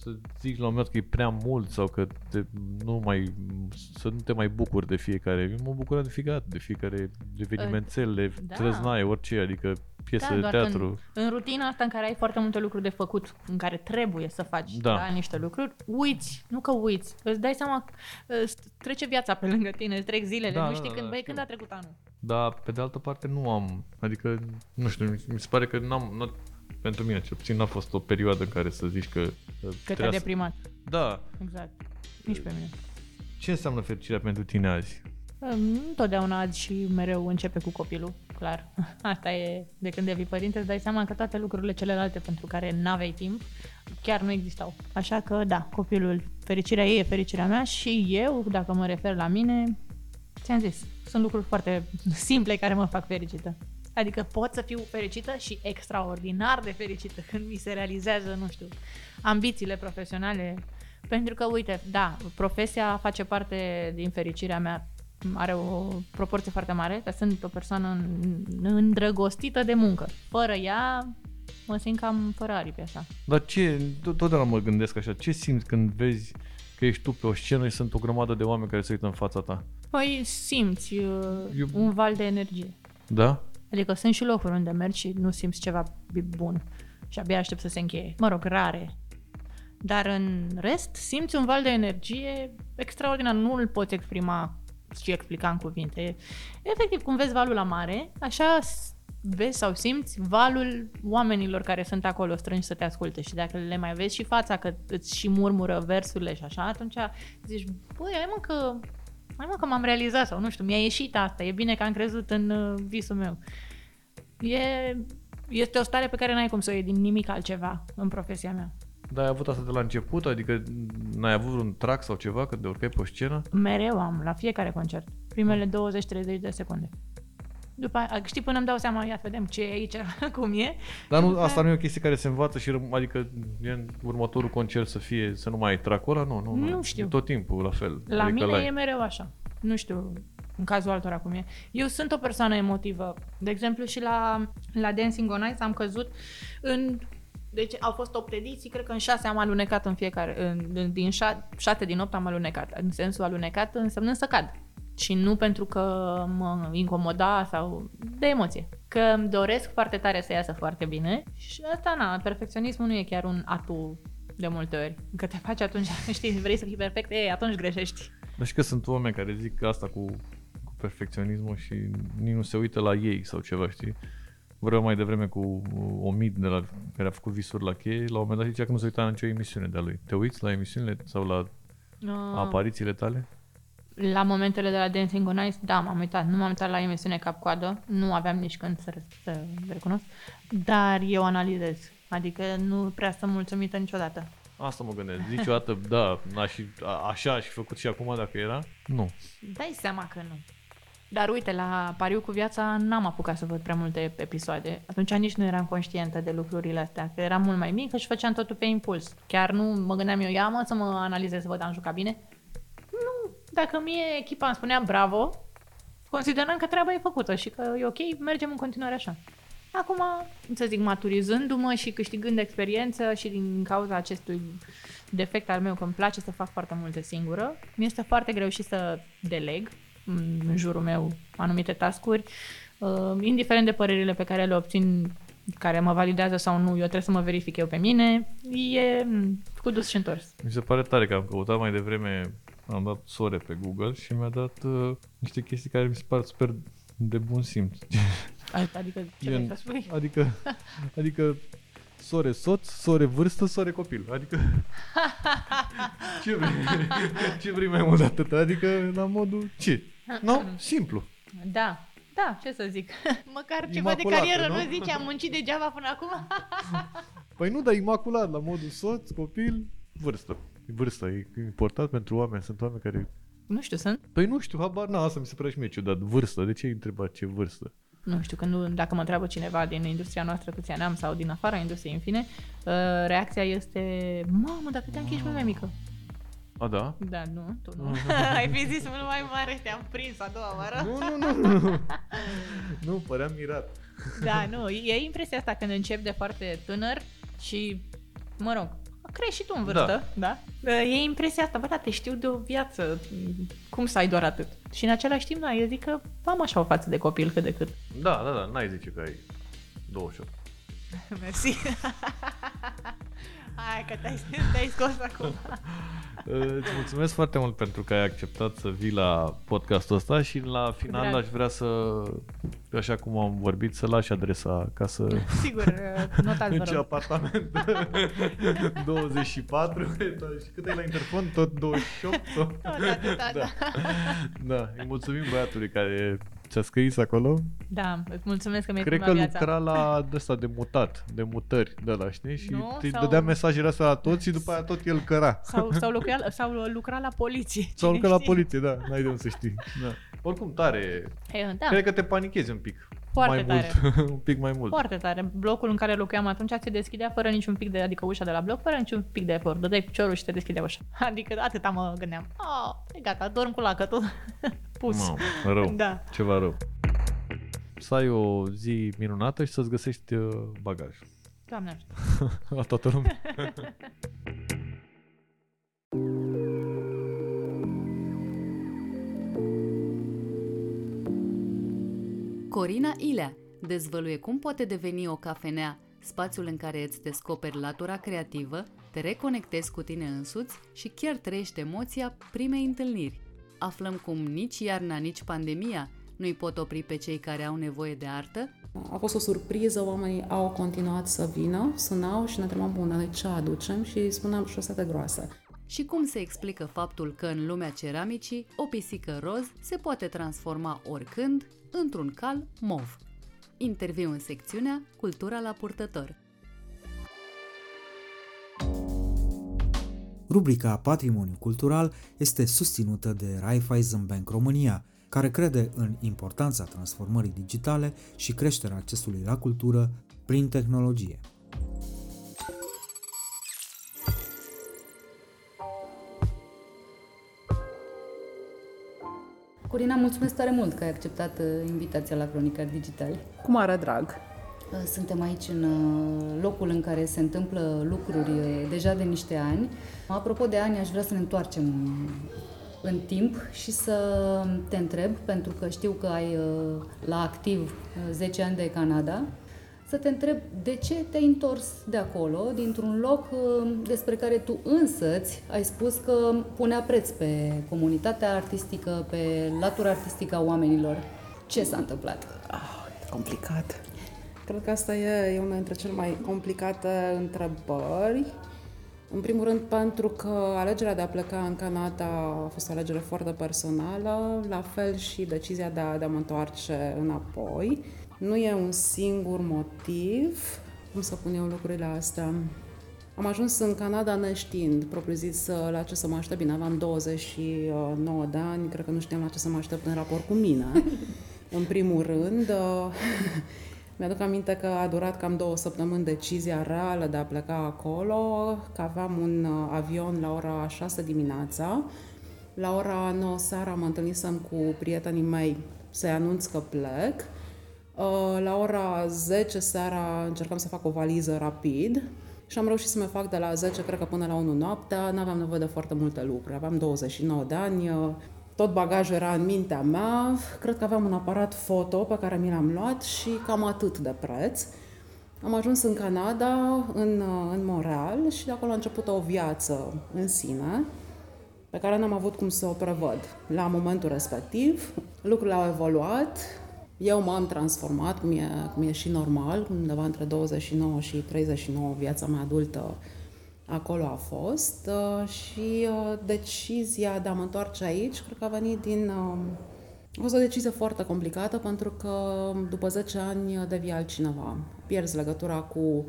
să zici la un moment dat că e prea mult sau că te, nu mai, să nu te mai bucuri de fiecare. Eu mă bucuram de fiecare dată, de fiecare evenimențele, da. trăznaie, orice, adică piese Da, de doar teatru. În, în rutina asta în care ai foarte multe lucruri de făcut, în care trebuie să faci Da. da. niște lucruri, uiți, nu că uiți, îți dai seama, îți trece viața pe lângă tine, îți trec zilele, Da, nu da, știi da, când, da, băi, știu. când a trecut anul. Dar pe de altă parte nu am, adică, nu știu, mi- mi se pare că n-am, n pentru mine cel puțin n-a fost o perioadă în care să zici că, uh, Că te-a trebuia să- deprimat. Da. Exact. Nici pe mine. Ce înseamnă fericirea pentru tine azi? Întotdeauna azi și mereu începe cu copilul, clar. Asta e, de când devii părinte, îți dai seama că toate lucrurile celelalte pentru care n-aveai timp, chiar nu existau. Așa că, da, copilul, fericirea ei e fericirea mea și eu, dacă mă refer la mine, ți-am zis, sunt lucruri foarte simple care mă fac fericită. Adică pot să fiu fericită și extraordinar de fericită când mi se realizează, nu știu, ambițiile profesionale. Pentru că, uite, da, profesia face parte din fericirea mea are o proporție foarte mare, că sunt o persoană în- îndrăgostită de muncă. Fără ea, mă simt cam fără aripi așa. Dar ce, tot- totdeauna mă gândesc așa, ce simți când vezi că ești tu pe o scenă și sunt o grămadă de oameni care se uită în fața ta? Păi simți uh, Eu- un val de energie. Da? Adică sunt și locuri unde mergi și nu simți ceva bun și abia aștept să se încheie. Mă rog, rare. Dar în rest simți un val de energie extraordinar. Nu îl poți exprima și explica în cuvinte. Efectiv, cum vezi valul la mare, așa s- vezi sau simți valul oamenilor care sunt acolo strânși să te asculte și dacă le mai vezi și fața că îți și murmură versurile și așa, atunci zici, băi, hai mă că, hai mă că m-am realizat sau nu știu, mi-a ieșit asta, e bine că am crezut în uh, visul meu. E, este o stare pe care n-ai cum să o iei din nimic altceva în profesia mea. Dar ai avut asta de la început? Adică n-ai avut un trac sau ceva când te urcai pe o scenă? Mereu am, la fiecare concert. Primele 20-30 de secunde. După aia, știi, până îmi dau seama, ia să vedem ce e aici, cum e. Dar nu, După asta aia- nu e o chestie care se învață și răm- adică e în următorul concert să fie, să nu mai ai tracul ăla? Nu, nu, Nu nu. știu. E tot timpul la fel. La adică mine l-ai. e mereu așa. Nu știu în cazul altora cum e. Eu sunt o persoană emotivă. De exemplu, și la, la Dancing on Ice am căzut în... Deci au fost 8 ediții, cred că în 6 am alunecat în fiecare, în, în- din 7 din 8 am alunecat. În sensul alunecat însemnând să cad. Și nu pentru că mă incomoda sau de emoție. Că îmi doresc foarte tare să iasă foarte bine și asta, na, perfecționismul nu e chiar un atu de multe ori. Că te faci atunci, știi, vrei să fii perfect, ei, atunci greșești. Dar și că sunt oameni care zic asta cu, cu perfecționismul și nici nu se uită la ei sau ceva, știi? Vreau mai devreme cu o mid de la, care a făcut visuri la cheie, la un moment dat zicea că nu se uita la nicio emisiune de-a lui. Te uiți la emisiunile sau la Uh, aparițiile tale? La momentele de la Dancing on Ice, da, m-am uitat. Nu m-am uitat la emisiune cap-coadă, nu aveam nici când să, să recunosc, dar eu analizez. Adică nu prea sunt mulțumită niciodată. Asta mă gândesc. Niciodată, da, aș fi, a, așa aș fi făcut și acum dacă era? Nu. Dai seama că nu. Dar uite, la Pariu cu viața n-am apucat să văd prea multe episoade. Atunci nici nu eram conștientă de lucrurile astea, că eram mult mai mică și făceam totul pe impuls. Chiar nu mă gândeam eu, ia mă să mă analizez să văd am jucat bine. Nu, dacă mie echipa îmi spunea bravo, consideram că treaba e făcută și că e ok, mergem în continuare așa. Acum, să zic, maturizându-mă și câștigând experiență și din cauza acestui defect al meu că îmi place să fac foarte multe singură, mi este foarte greu și să deleg în jurul meu anumite tascuri, uh, indiferent de părerile pe care le obțin, care mă validează sau nu, eu trebuie să mă verific eu pe mine, e mm, cu dus și întors. Mi se pare tare că am căutat mai devreme, am dat sore pe Google și mi-a dat uh, niște chestii care mi se par super de bun simț. Adică, ce Gen, vrei să spui? adică, adică sore soț, sore vârstă, sore copil. Adică ce vrei, ce vrei mai mult de atât? Adică la modul ce? Nu? Simplu. Da, da, ce să zic. Măcar ceva de Imaculată, carieră, nu? nu zici, am muncit degeaba până acum. Păi nu, dar imaculat, la modul soț, copil, vârstă. Vârsta e important pentru oameni. Sunt oameni care... nu știu, sunt. Păi nu știu, habar n asta mi se pare și mie ciudat. Vârstă, de ce ai întrebat ce vârstă? nu știu, când nu, dacă mă întreabă cineva din industria noastră câți ani am sau din afara industriei, în fine, uh, reacția este, mamă, dacă te-am ești mult mai mică. A, da? Da, nu, tu nu. Ai fi zis mult mai mare, te-am prins a doua oară. Nu, nu, nu, nu. nu, păream mirat. Da, nu, e impresia asta când începi de foarte tânăr și, mă rog, crești și tu în vârstă, da? da? E impresia asta, bă, da, te știu de o viață, cum să ai doar atât? Și în același timp, da, eu zic că am așa o față de copil cât de cât. Da, da, da, n-ai zice că ai 28. Mersi. Hai că te-ai, te-ai scos acum. Îți mulțumesc foarte mult pentru că ai acceptat să vii la podcastul ăsta și la final Drag. aș vrea să, așa cum am vorbit, să lași adresa ca să... Sigur, notați În vă ce rog. apartament? 24? și cât e la interfon? Tot 28? Sau? Tot atâta, da. Da, îi mulțumim băiatului care ți-a scris acolo. Da, îți mulțumesc că mi-ai Cred că schimbat viața. lucra la ăsta de mutat, de mutări, de la știi? Și Nu? te Sau- dădea mesajele astea la toți și după aia tot el căra. Sau, sau, lucra, sau lucra la poliție. Sau cine lucra la știe? poliție, da, n-ai de unde să știi. Da. Oricum, tare. E, da, Cred că te panichezi un pic. Foarte mai tare. mult. un pic mai mult. foarte tare. Blocul în care locuiam atunci se deschidea fără niciun pic de, adică ușa de la bloc, fără niciun pic de efort. Dădeai piciorul și te deschidea ușa. Adică atâta mă gândeam. Oh, e gata, dorm cu lacătul. pus. Mamă, rău. Da. Ceva rău. Să ai o zi minunată și să-ți găsești uh, bagaj. Doamne ajută. La toată lumea. Corina Ilea dezvăluie cum poate deveni o cafenea spațiul în care îți descoperi latura creativă, te reconectezi cu tine însuți și chiar trăiești emoția primei întâlniri. Aflăm cum nici iarna, nici pandemia nu-i pot opri pe cei care au nevoie de artă A fost o surpriză, oamenii au continuat să vină, sunau și ne întrebam, bun, dar ce aducem? Și spuneam șosete groase. și cum se explică faptul că în lumea ceramicii o pisică roz se poate transforma oricând într-un cal mov. Interviu în secțiunea Cultura la purtător. Rubrica Patrimoniu Cultural este susținută de Raiffeisen Bank România, care crede în importanța transformării digitale și creșterea accesului la cultură prin tehnologie. Corina, mulțumesc tare mult că ai acceptat uh, invitația la Cronicar Digital. Cu mare drag. Uh, Suntem aici în uh, locul în care se întâmplă lucruri uh, deja de niște ani. Apropo de ani, aș vrea să ne întoarcem în timp și să te întreb, pentru că știu că ai uh, la activ uh, 10 ani de Canada, să te întreb de ce te-ai întors de acolo, dintr-un loc uh, despre care tu însăți ai spus că punea preț pe comunitatea artistică, pe latura artistică a oamenilor. Ce s-a întâmplat? Ah, complicat. Cred că asta e, e una dintre cele mai complicate întrebări. În primul rând pentru că alegerea de a pleca în Canada a fost o alegere foarte personală, la fel și decizia de a, de a mă întoarce înapoi. Nu e un singur motiv, cum să pun eu lucrurile astea. Am ajuns în Canada neștiind, propriu zis, la ce să mă aștept. Bine, aveam 29 de ani, cred că nu știam la ce să mă aștept în raport cu mine. în primul rând, mi-aduc aminte că a durat cam două săptămâni decizia reală de a pleca acolo, că aveam un uh, avion la ora 6 dimineața. La ora 9 seara mă întâlnisem cu prietenii mei să-i anunț că plec. Uh, La ora 10 seara încercam să fac o valiză rapid și am reușit să mă fac de la 10, cred că până la 1 noaptea. N-aveam nevoie de foarte multe lucruri. Aveam 29 de ani, uh, tot bagajul era în mintea mea. Cred că aveam un aparat foto pe care mi l-am luat și cam atât de preț. Am ajuns în Canada, în, uh, în Montreal și de acolo a început o viață în sine pe care n-am avut cum să o prevăd. La momentul respectiv, lucrurile au evoluat, eu m-am transformat, cum e, cum e și normal, undeva între 29 și 39, viața mea adultă acolo a fost uh, și uh, decizia de a mă întoarce aici, cred că a venit din... uh, A fost o decizie foarte complicată pentru că după 10 ani devii altcineva. Pierzi legătura cu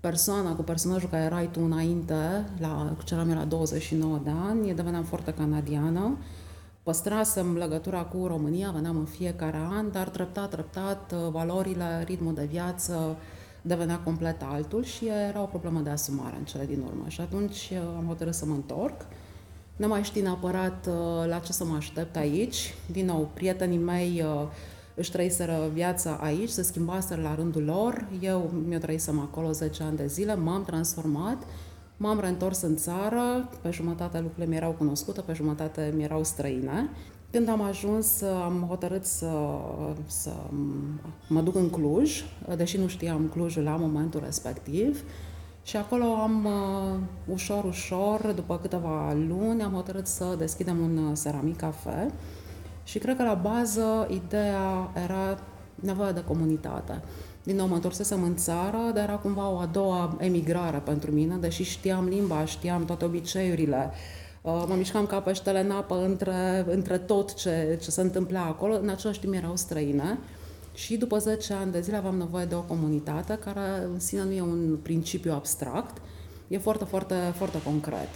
persoana, cu personajul care erai tu înainte, la, ce eram eu la 29 de ani, deveneam foarte canadiană. Păstrasem legătura cu România, veneam în fiecare an, dar treptat, treptat, valorile, ritmul de viață devenea complet altul și era o problemă de asumare în cele din urmă. Și atunci uh, am hotărât să mă întorc. Nu mai știi neapărat uh, la ce să mă aștept aici. Din nou, prietenii mei uh, își trăiseră viața aici, se schimbaseră la rândul lor. Eu mi-o trăisem acolo 10 ani de zile, m-am transformat, m-am reîntors în țară, pe jumătate lucrurile mi erau cunoscute, pe jumătate mi erau străine. Când am ajuns, am hotărât să, să mă duc în Cluj, deși nu știam Clujul la momentul respectiv. Și acolo am, uh, ușor, ușor, după câteva luni, am hotărât să deschidem un uh, ceramic cafe. Și cred că la bază ideea era nevoia de comunitate. Din nou, mă întorsesem în țară, dar era cumva o a doua emigrare pentru mine, deși știam limba, știam toate obiceiurile, uh, mă mișcam ca peștele în apă între, între tot ce, ce se întâmpla acolo, în același timp erau străine. Și după 10 ani de zile aveam nevoie de o comunitate care în sine nu e un principiu abstract, e foarte, foarte, foarte concret.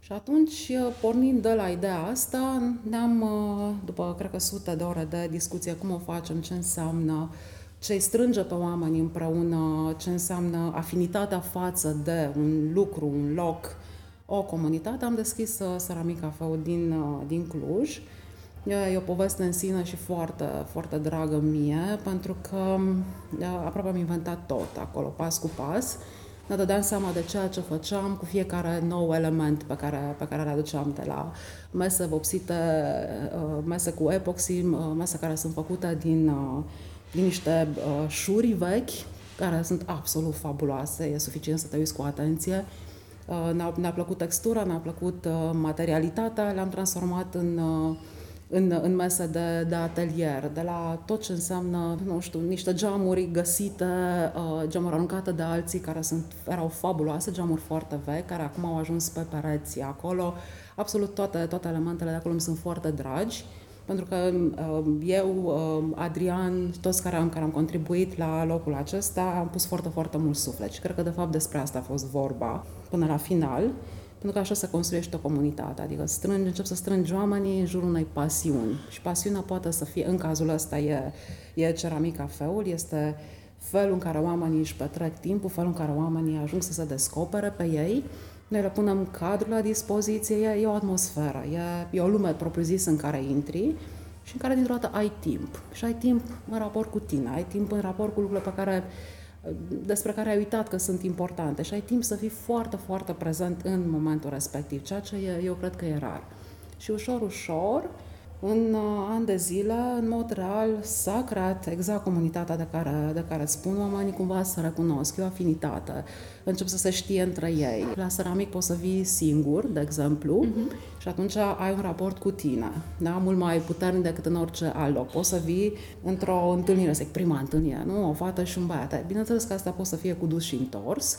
Și atunci, pornind de la ideea asta, ne-am, uh, după, cred că sute de ore de discuție, cum o facem, ce înseamnă, ce îi strânge pe oameni împreună, ce înseamnă afinitatea față de un lucru, un loc, o comunitate, am deschis uh, Ceramic Cafeu din, uh, din Cluj. E o poveste în sine și foarte, foarte dragă mie, pentru că aproape am inventat tot acolo, pas cu pas. Ne dădeam seama de ceea ce făceam cu fiecare nou element pe care, pe care le aduceam de la mese vopsite, mese cu epoxy, mese care sunt făcute din, din niște șuri vechi, care sunt absolut fabuloase, e suficient să te uiți cu atenție. Ne-a, ne-a plăcut textura, ne-a plăcut materialitatea, le-am transformat în în, în mese de, de atelier, de la tot ce înseamnă, nu știu, niște geamuri găsite, uh, geamuri aruncate de alții care sunt, erau fabuloase, geamuri foarte vechi, care acum au ajuns pe pereți acolo. Absolut toate, toate elementele de acolo îmi sunt foarte dragi pentru că uh, eu, uh, Adrian, toți care am, care am contribuit la locul acesta, am pus foarte, foarte mult suflet și cred că de fapt despre asta a fost vorba până la final. Pentru că așa se construiește o comunitate, adică strângi, încep să strângi oamenii în jurul unei pasiuni. Și pasiunea poate să fie, în cazul ăsta, e, e ceramic cafeul, este felul în care oamenii își petrec timpul, felul în care oamenii ajung să se descopere pe ei. Noi le punem cadrul la dispoziție, e, e o atmosferă, e, e o lume propriu-zisă în care intri și în care dintr-o dată ai timp. Și ai timp în raport cu tine, ai timp în raport cu lucrurile pe care despre care ai uitat că sunt importante și ai timp să fii foarte, foarte prezent în momentul respectiv, ceea ce eu cred că e rar. Și ușor, ușor, în uh, ani de zile, în mod real, s-a creat exact comunitatea de care, de care spun oamenii cumva să recunosc, e o afinitate, încep să se știe între ei. La ceramic poți să vii singur, de exemplu, uh-huh. și atunci ai un raport cu tine, da? mult mai puternic decât în orice alt loc. Poți să vii într-o întâlnire, să prima întâlnire, nu? O fată și un băiat. Bineînțeles că asta poate să fie cu dus și întors,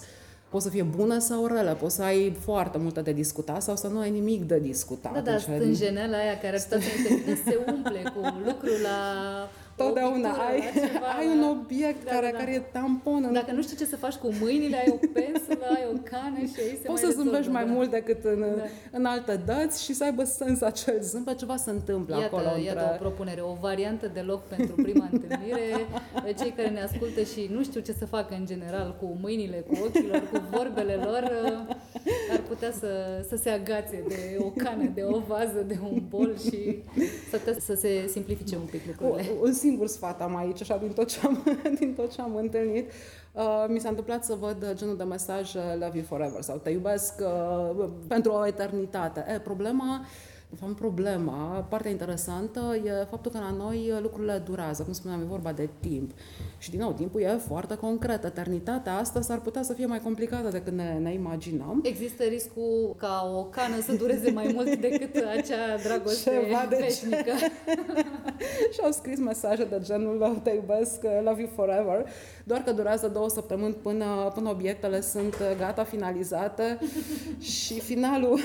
poți să fie bună sau relă, poți să ai foarte multe de discutat sau să nu ai nimic de discutat. Da, da, stânjenela aia care ar să se umple cu lucrul la Totdeauna pictură, ai, ceva, ai un obiect da, care, da. care e tampon. În... Dacă nu știi ce să faci cu mâinile, ai o pensulă, ai o cană și ai se Poți mai să zâmbești rezolvă, mai da. mult decât în, Da. în alte dăți și să aibă sens acel zâmbet, ceva se întâmplă Iată, acolo iată între... o propunere, o variantă de loc pentru prima întâlnire. Cei care ne ascultă și nu știu ce să facă în general cu mâinile, cu ochilor, cu vorbele lor, ar putea să, să se agațe de o cană, de o vază, de un bol și să, putea să se simplifice un pic lucrurile. Un- Un singur sfat am aici, așa, din tot ce am, din tot ce am întâlnit. Uh, mi s-a întâmplat să văd genul de mesaj uh, Love you forever sau te iubesc uh, pentru o eternitate. E, problema de fapt, problema, partea interesantă, e faptul că la noi lucrurile durează, cum spuneam, e vorba de timp. Și, din nou, timpul e foarte concret. Eternitatea asta s-ar putea să fie mai complicată decât ne, ne imaginăm. Există riscul ca o cană să dureze mai mult decât acea dragoste Ceva de veșnică. și au scris mesaje de genul te iubesc, love you forever, doar că durează două săptămâni până, până obiectele sunt gata, finalizate și finalul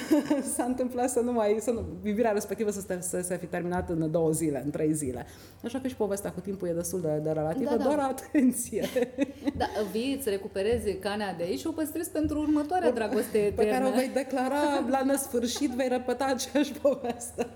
s-a întâmplat să nu mai, să nu, iubirea respectivă să se, să se fi terminat în două zile, în trei zile. Așa că și povestea cu timpul e destul de, de relativă, Da, da. doar atenție Da, vii, îți recuperezi canea de aici și o păstrezi pentru următoarea dragoste eternă. pe care o vei declara la nesfârșit, vei repeta aceeași poveste.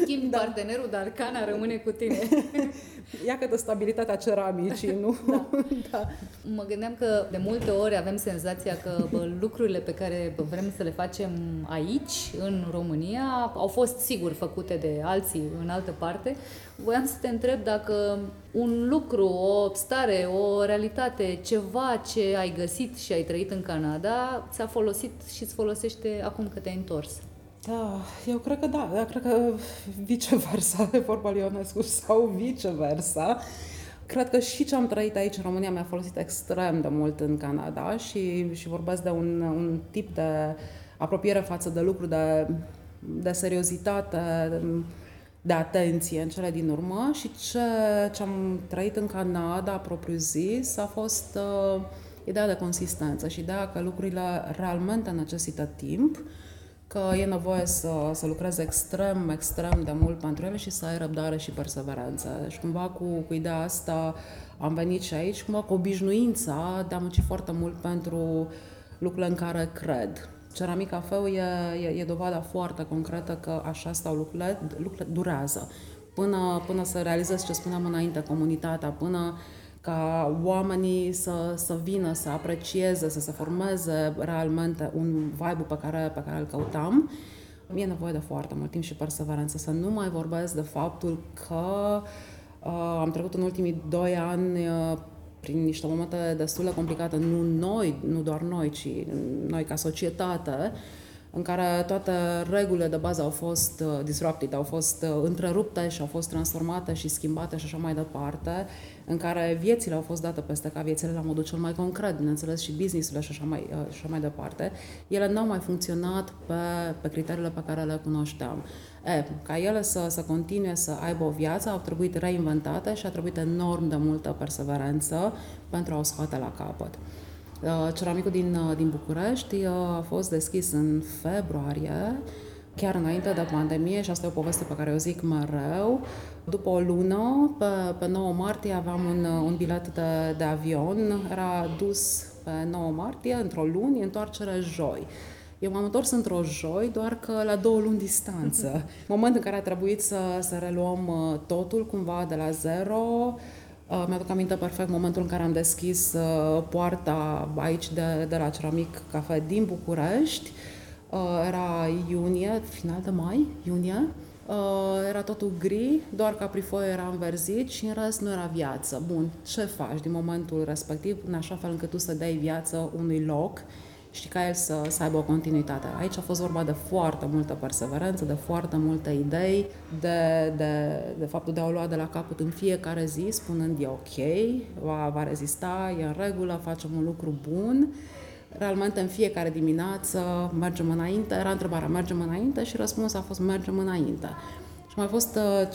Schimbi da. partenerul, dar cana rămâne cu tine. Ia că de stabilitatea ceramicii, nu? Da. da. Mă gândeam că de multe ori avem senzația că bă, lucrurile pe care bă, vrem să le facem aici, în România, au fost sigur făcute de alții în altă parte. Voiam să te întreb dacă un lucru, o stare, o realitate, ceva ce ai găsit și ai trăit în Canada, ți-a folosit și îți folosește acum că te-ai întors. Da, eu cred că da, eu cred că viceversa, de vorba lui Ionescu, sau viceversa. Cred că și ce am trăit aici în România mi-a folosit extrem de mult în Canada și, și vorbesc de un, un tip de apropiere față de lucru, de, de seriozitate, de, de atenție în cele din urmă și ce, ce am trăit în Canada, propriu zis, a fost uh, ideea de consistență și ideea că lucrurile realmente necesită timp, că e nevoie să, să lucrezi extrem, extrem de mult pentru ele și să ai răbdare și perseverență. Și cumva cu, cu ideea asta am venit și aici, cumva cu obișnuința de a munci foarte mult pentru lucrurile în care cred. Ceramic cafeu e, e, e dovada foarte concretă că așa stau lucrurile, lucrurile durează. Până, până să realizezi ce spuneam înainte, comunitatea, până ca oamenii să, să vină, să aprecieze, să se formeze realmente un vibe pe care, pe care îl căutam. e nevoie de foarte mult timp și perseverență. Să nu mai vorbesc de faptul că uh, am trecut în ultimii doi ani uh, prin niște momente destul de complicate, nu noi, nu doar noi, ci noi ca societate, în care toate regulile de bază au fost uh, disrupted, au fost uh, întrerupte și au fost transformate și schimbate și așa mai departe, în care viețile au fost date peste ca viețile la modul cel mai concret, bineînțeles și business-urile și așa mai, uh, și așa mai departe, ele n-au mai funcționat pe, pe criteriile pe care le cunoșteam. E, ca ele să, să continue să aibă o viață, au trebuit reinventate și a trebuit enorm de multă perseverență pentru a o scoate la capăt. Uh, ceramicul din, uh, din București uh, a fost deschis în februarie, chiar înainte de pandemie și asta e o poveste pe care o zic mereu. După o lună, pe, pe 9 martie, aveam un, un bilet de, de avion, era dus pe 9 martie, într-o luni, întoarcere joi. Eu m-am întors într-o joi, doar că la două luni distanță. Moment în care a trebuit să, să reluăm totul cumva de la zero, Uh, mi-aduc aminte perfect momentul în care am deschis uh, poarta aici de, de la Ceramic Cafe din București. Uh, era iunie, final de mai, iunie. Era totul gri, doar caprifoie era înverzit și în rest nu era viață. Bun, ce faci din momentul respectiv în așa fel încât tu să dai viață unui loc și ca el să, să aibă o continuitate. Aici a fost vorba de foarte multă perseverență, de foarte multe idei, de, de, de faptul de a o lua de la capăt în fiecare zi, spunând e ok, va, va rezista, e în regulă, facem un lucru bun. Realmente în fiecare dimineață mergem înainte, era întrebarea mergem înainte și răspunsul a fost mergem înainte. Și mai a fost uh,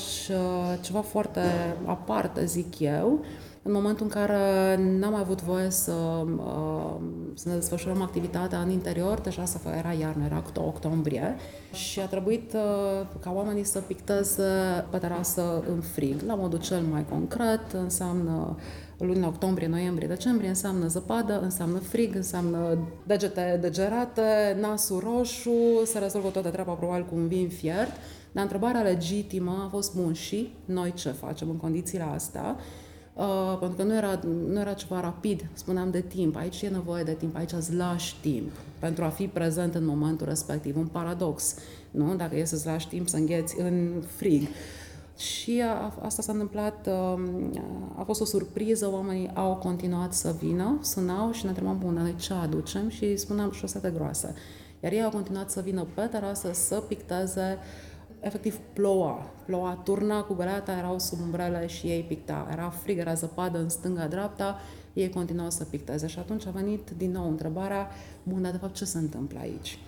ceva foarte aparte, zic eu, în momentul în care n-am avut voie să, uh, să ne desfășurăm activitatea în interior, deja să era iarnă, era octombrie, și a trebuit uh, ca oamenii să picteze pe terasă în frig, la modul cel mai concret, înseamnă luni octombrie, noiembrie, decembrie, înseamnă zăpadă, înseamnă frig, înseamnă degete degerate, nasul roșu, se rezolvă toată treaba probabil cu un vin fiert, dar întrebarea legitimă a fost, bun, și noi ce facem în condițiile astea? Uh, pentru că nu era, nu era ceva rapid, spuneam de timp. Aici e nevoie de timp, aici îți lași timp pentru a fi prezent în momentul respectiv. Un paradox, nu? Dacă e să-ți lași timp să îngheți în frig. Și a, asta s-a întâmplat, uh, a fost o surpriză, oamenii au continuat să vină, sunau și ne întrebam, bun, noi ce aducem? Și spuneam șosete groase. Iar ei au continuat să vină pe terasă să picteze uh, efectiv ploua. Ploua, turna cu găleata, erau sub umbrele și ei picta. Era frig, era zăpadă în stânga-dreapta, ei continuau să picteze. Și atunci a venit din nou întrebarea, bun, dar de fapt ce se întâmplă aici?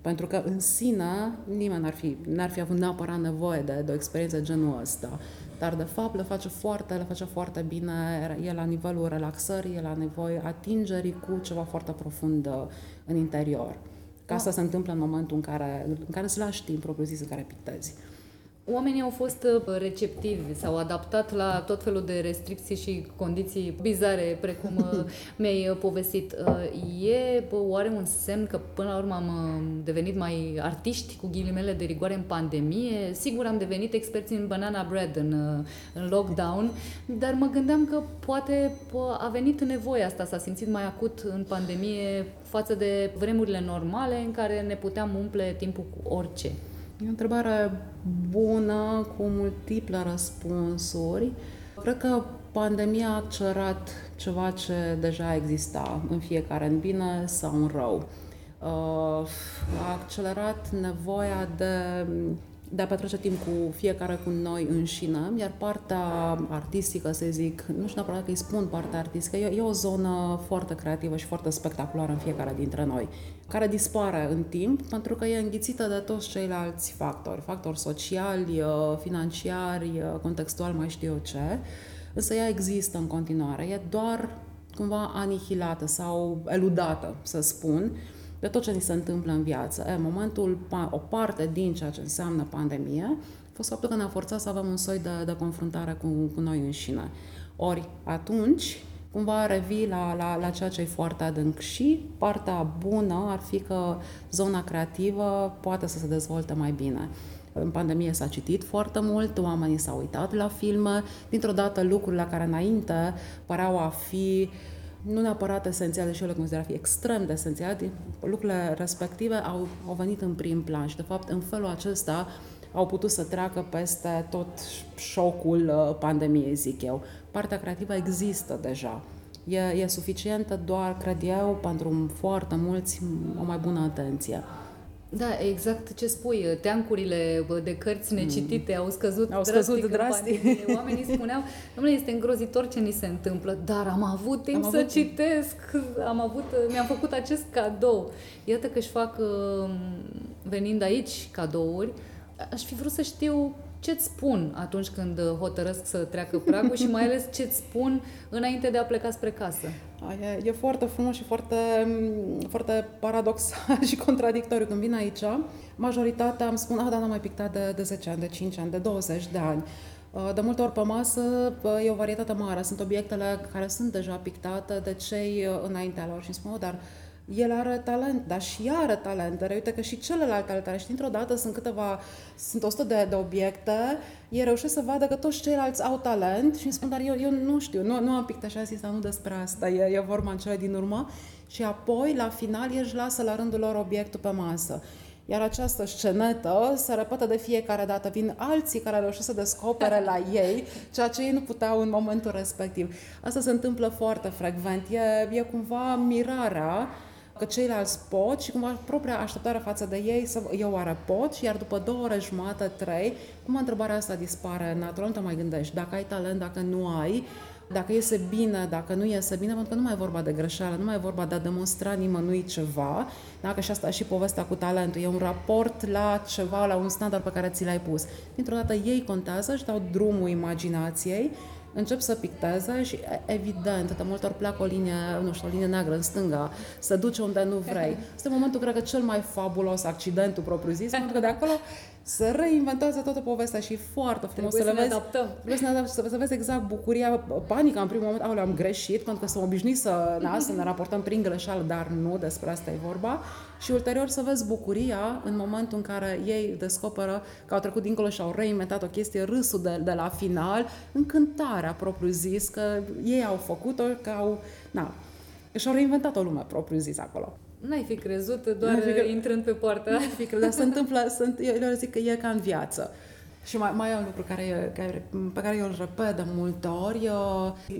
Pentru că în sine nimeni n-ar fi, n-ar fi avut neapărat nevoie de, de o experiență genul ăsta. Dar de fapt le face foarte, le face foarte bine, e la nivelul relaxării, e la nevoie atingerii cu ceva foarte profund uh, în interior. Ca asta se întâmplă în momentul în care, în care îți lași timp propriu-zis în care pictezi. Oamenii au fost uh, receptivi, s-au adaptat la tot felul de restricții și condiții bizare, precum uh, mi-ai uh, povestit. E oare un semn că până la urmă am devenit mai artiști cu ghilimele de rigoare în pandemie? Sigur am devenit experți în banana bread în, în lockdown, dar mă gândeam că poate a venit nevoia asta, s-a simțit mai acut în pandemie față de vremurile normale în care ne puteam umple timpul cu orice. E o întrebare bună, cu multiple răspunsuri. Cred că pandemia a accelerat ceva ce deja exista în fiecare, în bine sau în rău. Uh, a accelerat nevoia de de a petrece timp cu fiecare cu noi înșine, iar partea artistică, să zic, nu știu neapărat că îi spun partea artistică, e, e o zonă foarte creativă și foarte spectaculară în fiecare dintre noi, care dispare în timp pentru că e înghițită de toți ceilalți factori, factori sociali, uh, financiari, uh, contextual, mai știu eu ce, însă ea există în continuare, e doar cumva anihilată sau eludată, să spun, de tot ce ni se întâmplă în viață. E, momentul, o parte din ceea ce înseamnă pandemie, a fost faptul că ne-a forțat să avem un soi de, de confruntare cu, cu noi înșine. Ori atunci, cumva revii la, la, la ceea ce e foarte adânc și partea bună ar fi că zona creativă poate să se dezvolte mai bine. În pandemie s-a citit foarte mult, oamenii s-au uitat la filme, dintr-o dată lucruri la care înainte păreau a fi uh, nu neapărat esențiale și eu le consider a fi extrem de esențiale, lucrurile respective au, au venit în prim plan și de fapt în felul acesta au putut să treacă peste tot șocul uh, pandemiei, zic eu. Partea creativă există deja. E, e suficientă doar, cred eu, pentru foarte mulți o mai bună atenție. Da, exact ce spui. Teancurile de cărți necitite mm. au scăzut au scăzut drastic. drastic. Oamenii spuneau, domnule, este îngrozitor ce ni se întâmplă, dar am avut timp am să avut... citesc, am avut, mi-am făcut acest cadou. Iată că își fac, um, venind aici, cadouri, aș fi vrut să știu ce-ți spun atunci când hotărăsc să treacă pragul și mai ales ce-ți spun înainte de a pleca spre casă? E, e foarte frumos și foarte, foarte paradoxal și contradictoriu. Când vin aici, majoritatea îmi spun, ah, dar n-am mai pictat de, de 10 ani, de 5 ani, de 20 de ani. De multe ori pe masă e o varietate mare. Sunt obiectele care sunt deja pictate de cei înaintea lor și îmi spun, oh, dar el are talent, dar și ea are talent. Dar uite că și celălalt are talent. Și dintr-o dată sunt câteva, sunt 100 de, de obiecte, ei reușesc să vadă că toți ceilalți au talent și îmi spun, dar eu, eu nu știu, nu, nu am picat așa zis, dar nu despre asta, e, e vorba în cele din urmă. Și apoi, la final, ei își lasă la rândul lor obiectul pe masă. Iar această scenetă se repetă de fiecare dată. Vin alții care reușesc să descopere la ei ceea ce ei nu puteau în momentul respectiv. Asta se întâmplă foarte frecvent. E, e cumva mirarea că ceilalți pot și cumva propria așteptare față de ei să eu oare pot și iar după două ore jumate, trei, cum întrebarea asta dispare natural, nu te mai gândești dacă ai talent, dacă nu ai, dacă iese bine, dacă nu iese bine, pentru că nu mai e vorba de greșeală, nu mai e vorba de a demonstra nimănui ceva, dacă și asta și povestea cu talentul, e un raport la ceva, la un standard pe care ți l-ai pus. Dintr-o dată ei contează și dau drumul imaginației încep să picteze și evident, de multe ori pleacă o linie, nu știu, o linie neagră în stânga, să duce unde nu vrei. Este momentul, cred că, cel mai fabulos, accidentul propriu-zis, pentru că de acolo să reinventează toată povestea și e foarte frumos trebuie să, le vezi, adaptăm. Trebuie să ne adaptăm, să, să vezi exact bucuria, panica în primul moment, au am greșit, pentru că sunt obișnuit să, na, să ne raportăm prin greșeală, dar nu despre asta e vorba. Și ulterior să vezi bucuria în momentul în care ei descoperă că au trecut dincolo și au reinventat o chestie, râsul de, de la final, încântarea propriu zis, că ei au făcut-o, că au, na, și-au reinventat o lume propriu zis acolo. N-ai fi crezut doar fi cre... intrând pe poartă. N-ai fi crezut, dar se întâmplă, sunt, eu, eu zic că e ca în viață. Și mai, mai e un lucru care, care, pe care eu îl repet de multe ori.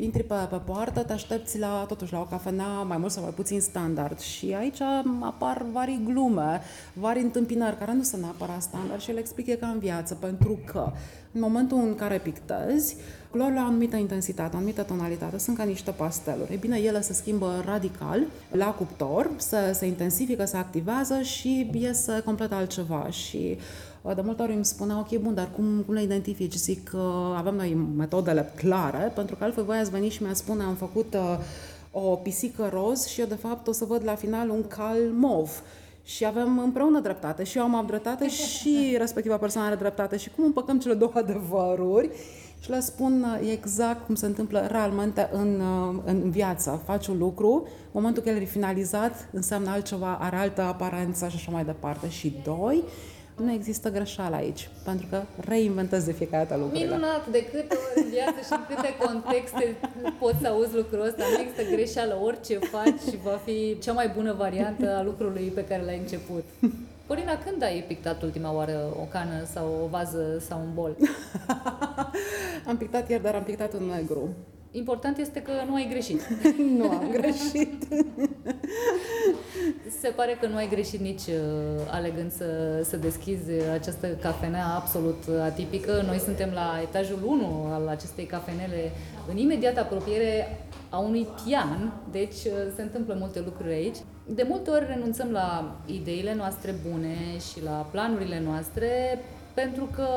Intri pe, pe poartă, te aștepți la, totuși la o cafenea mai mult sau mai puțin standard și aici apar vari glume, vari întâmpinări care nu sunt neapărat standard și le explic e ca în viață, pentru că în momentul în care pictezi, culorile au o anumită intensitate, o anumită tonalitate, sunt ca niște pasteluri. E bine, ele se schimbă radical la cuptor, se, se intensifică, se activează și iese complet altceva. Și de multe ori îmi spunea, ok, bun, dar cum, cum le identifici? Zic că avem noi metodele clare, pentru că altfel voi ați venit și mi-a spune, am făcut uh, o pisică roz și eu de fapt o să văd la final un cal mov. Și avem împreună dreptate. Și eu am dreptate și respectiva persoană are dreptate. Și cum împăcăm cele două adevăruri? Și le spun uh, exact cum se întâmplă realmente în, uh, în viață. Faci un lucru, momentul când el e finalizat, înseamnă altceva, are altă aparență și așa mai departe. Și doi, nu există greșeală aici, pentru că reinventezi de fiecare dată lucrurile. Minunat! De câte ori în viață și în câte contexte poți să auzi lucrul ăsta. Nu există greșeală, orice faci și va fi cea mai bună variantă a lucrului pe care l-ai început. Corina, când ai pictat ultima oară o cană sau o vază sau un bol? am pictat ieri, dar am pictat în negru. Important este că nu ai greșit. nu am greșit. Se pare că nu ai greșit nici uh, alegând să, să deschizi această cafenea absolut atipică. Noi suntem la etajul 1 al acestei cafenele, în imediată apropiere a unui pian, deci uh, se întâmplă multe lucruri aici. De multe ori renunțăm la ideile noastre bune și la planurile noastre pentru că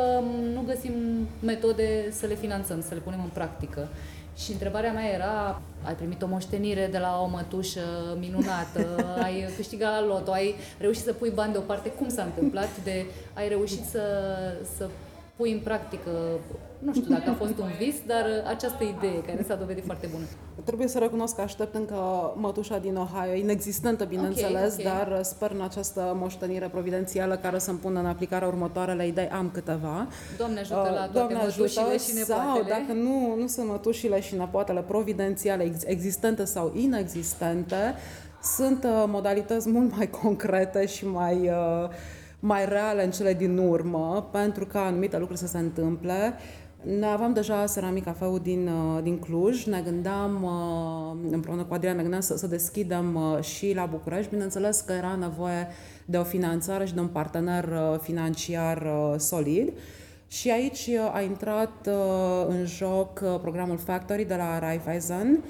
nu găsim metode să le finanțăm, să le punem în practică. Și întrebarea mea era, ai primit o moștenire de la o mătușă minunată, ai câștigat la loto, ai reușit să pui bani deoparte, cum s-a întâmplat? De ai reușit să, să pui în practică, nu știu dacă a fost un vis, dar această idee care s-a dovedit foarte bună. Trebuie să recunosc că aștept încă mătușa din Ohio, inexistentă, bineînțeles, Ok, ok. dar sper în această moștenire providențială care să-mi pună în aplicare următoarele idei. Am câteva. Doamne ajută la Uh, toate Doamne mătușile ajută, și sau nepoatele. dacă nu, nu sunt mătușile și nepoatele providențiale ex- existente sau inexistente, sunt uh, modalități mult mai concrete și mai, uh, mai reale în cele din urmă pentru ca anumite lucruri să se întâmple. Noi aveam deja Ceramic Cafeul din, uh, din Cluj, ne gândeam, uh, împreună cu Adrian, ne gândeam să, să deschidem uh, și la București. Bineînțeles că era nevoie de o finanțare și de un partener uh, financiar uh, solid. Și aici uh, a intrat uh, în joc uh, programul Factory de la Raiffeisen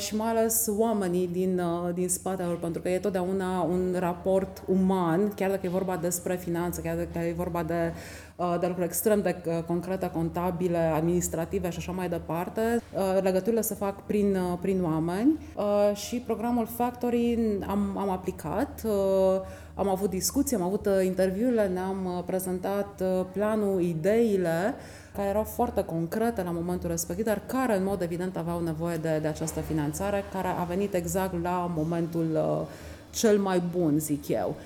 și mai ales oamenii din, uh, din spatele lor, pentru că e totdeauna un raport uman, chiar dacă e vorba despre finanțe, chiar dacă e vorba de, uh, de lucruri extrem de uh, concrete, contabile, administrative și așa mai departe. Uh, Legăturile se fac prin, uh, prin oameni uh, și programul Factory am, am aplicat, uh, am avut discuții, am avut uh, interviurile, ne-am uh, prezentat uh, planul, ideile, care erau foarte concrete la momentul respectiv, dar care, în mod evident, aveau nevoie de, de această finanțare, care a venit exact la momentul uh, cel mai bun, zic eu.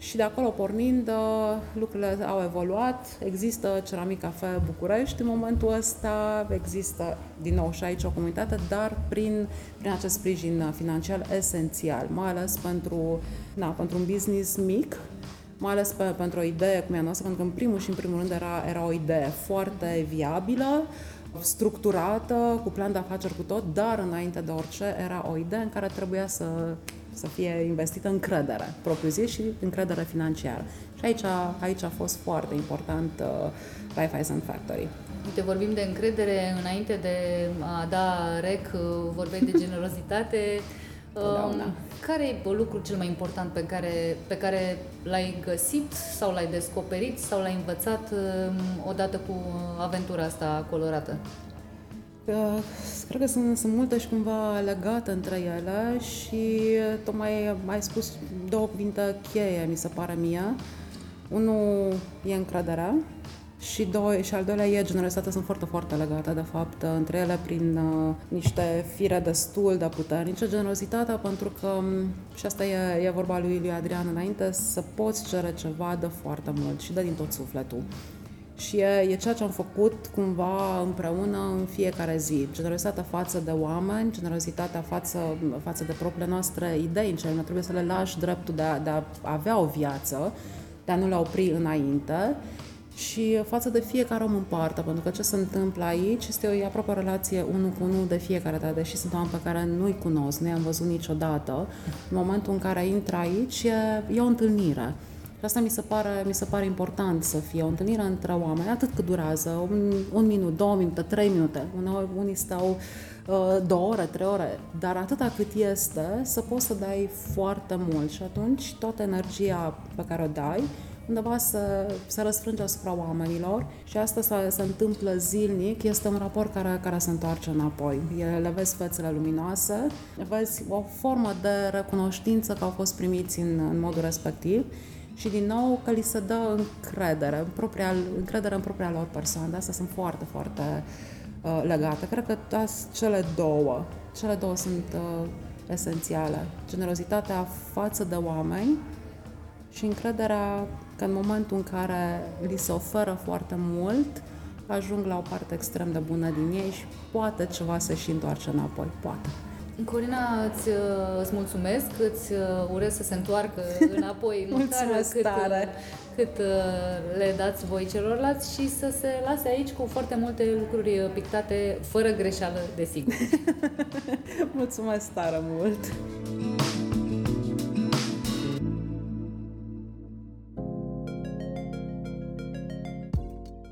Și de acolo pornind, uh, lucrurile au evoluat. Există Ceramic Cafe București în momentul ăsta, există din nou și aici o comunitate, dar prin, prin acest sprijin uh, financiar esențial, mai ales pentru, na, pentru un business mic, mai ales pe, pentru o idee cum e a noastră, pentru că în primul și în primul rând era, era o idee foarte viabilă, structurată, cu plan de afaceri cu tot, dar înainte de orice era o idee în care trebuia să, să fie investită încredere propriu-zis și încredere financiară. Și aici, a- aici a fost foarte important uh, Raiffeisen Factory. Uite, vorbim de încredere înainte de a da rec, vorbeai de generozitate. Totdeauna. Um, Care e lucrul cel mai important pe care, pe care l-ai găsit sau l-ai descoperit sau l-ai învățat um, odată cu aventura asta colorată? Uh, Cred că sunt, sunt multe și cumva legate între ele și tocmai ai spus două cuvinte cheie, mi se pare mie. Unul e încrederea și, doi, și al doilea e generozitatea, sunt foarte, foarte legate, de fapt, între ele prin uh, niște fire destul de puternice. Generozitatea, pentru că, m, și asta e, e vorba lui, lui Adrian înainte, să poți cere ceva de foarte mult și de din tot sufletul. Și e, e ceea ce am făcut cumva împreună în fiecare zi. Generozitatea față de oameni, generozitatea față, față de propriile noastre idei, în ce nu trebuie să le lași dreptul de a, de a avea o viață, de a nu le opri înainte și față de fiecare om în parte, pentru că ce se întâmplă aici este o, e aproape o relație unul cu unul de fiecare dată, deși sunt oameni pe care nu-i cunosc, nu i-am văzut niciodată. În momentul în care intră aici, e, e o întâlnire. Și asta mi se, pare, mi se pare important să fie o întâlnire între oameni, atât cât durează, un, un minut, două minute, trei minute, uneori unii stau uh, două ore, trei ore, dar atâta cât este, să poți să dai foarte mult și atunci toată energia pe care o dai, undeva să, să răsfrânge asupra oamenilor și asta se, se întâmplă zilnic, este un raport care, care se întoarce înapoi. E, le vezi fețele luminoase, vezi o formă de recunoștință că au fost primiți în, în modul respectiv și din nou că li se dă încredere, în propria, încredere în propria lor persoană. De asta sunt foarte, foarte uh, legate. Cred că toate cele două, cele două sunt uh, esențiale. Generozitatea față de oameni și încrederea că în momentul în care li se oferă foarte mult, ajung la o parte extrem de bună din ei și poate ceva să și întoarce înapoi. Poate. Corina, îți, uh, îți mulțumesc, îți uh, urez să se întoarcă înapoi măcar Mulțumesc cât, tare. uh, cât uh, le dați voi celorlalți și să se lase aici cu foarte multe lucruri uh, pictate, fără greșeală, desigur. Mulțumesc tare mult!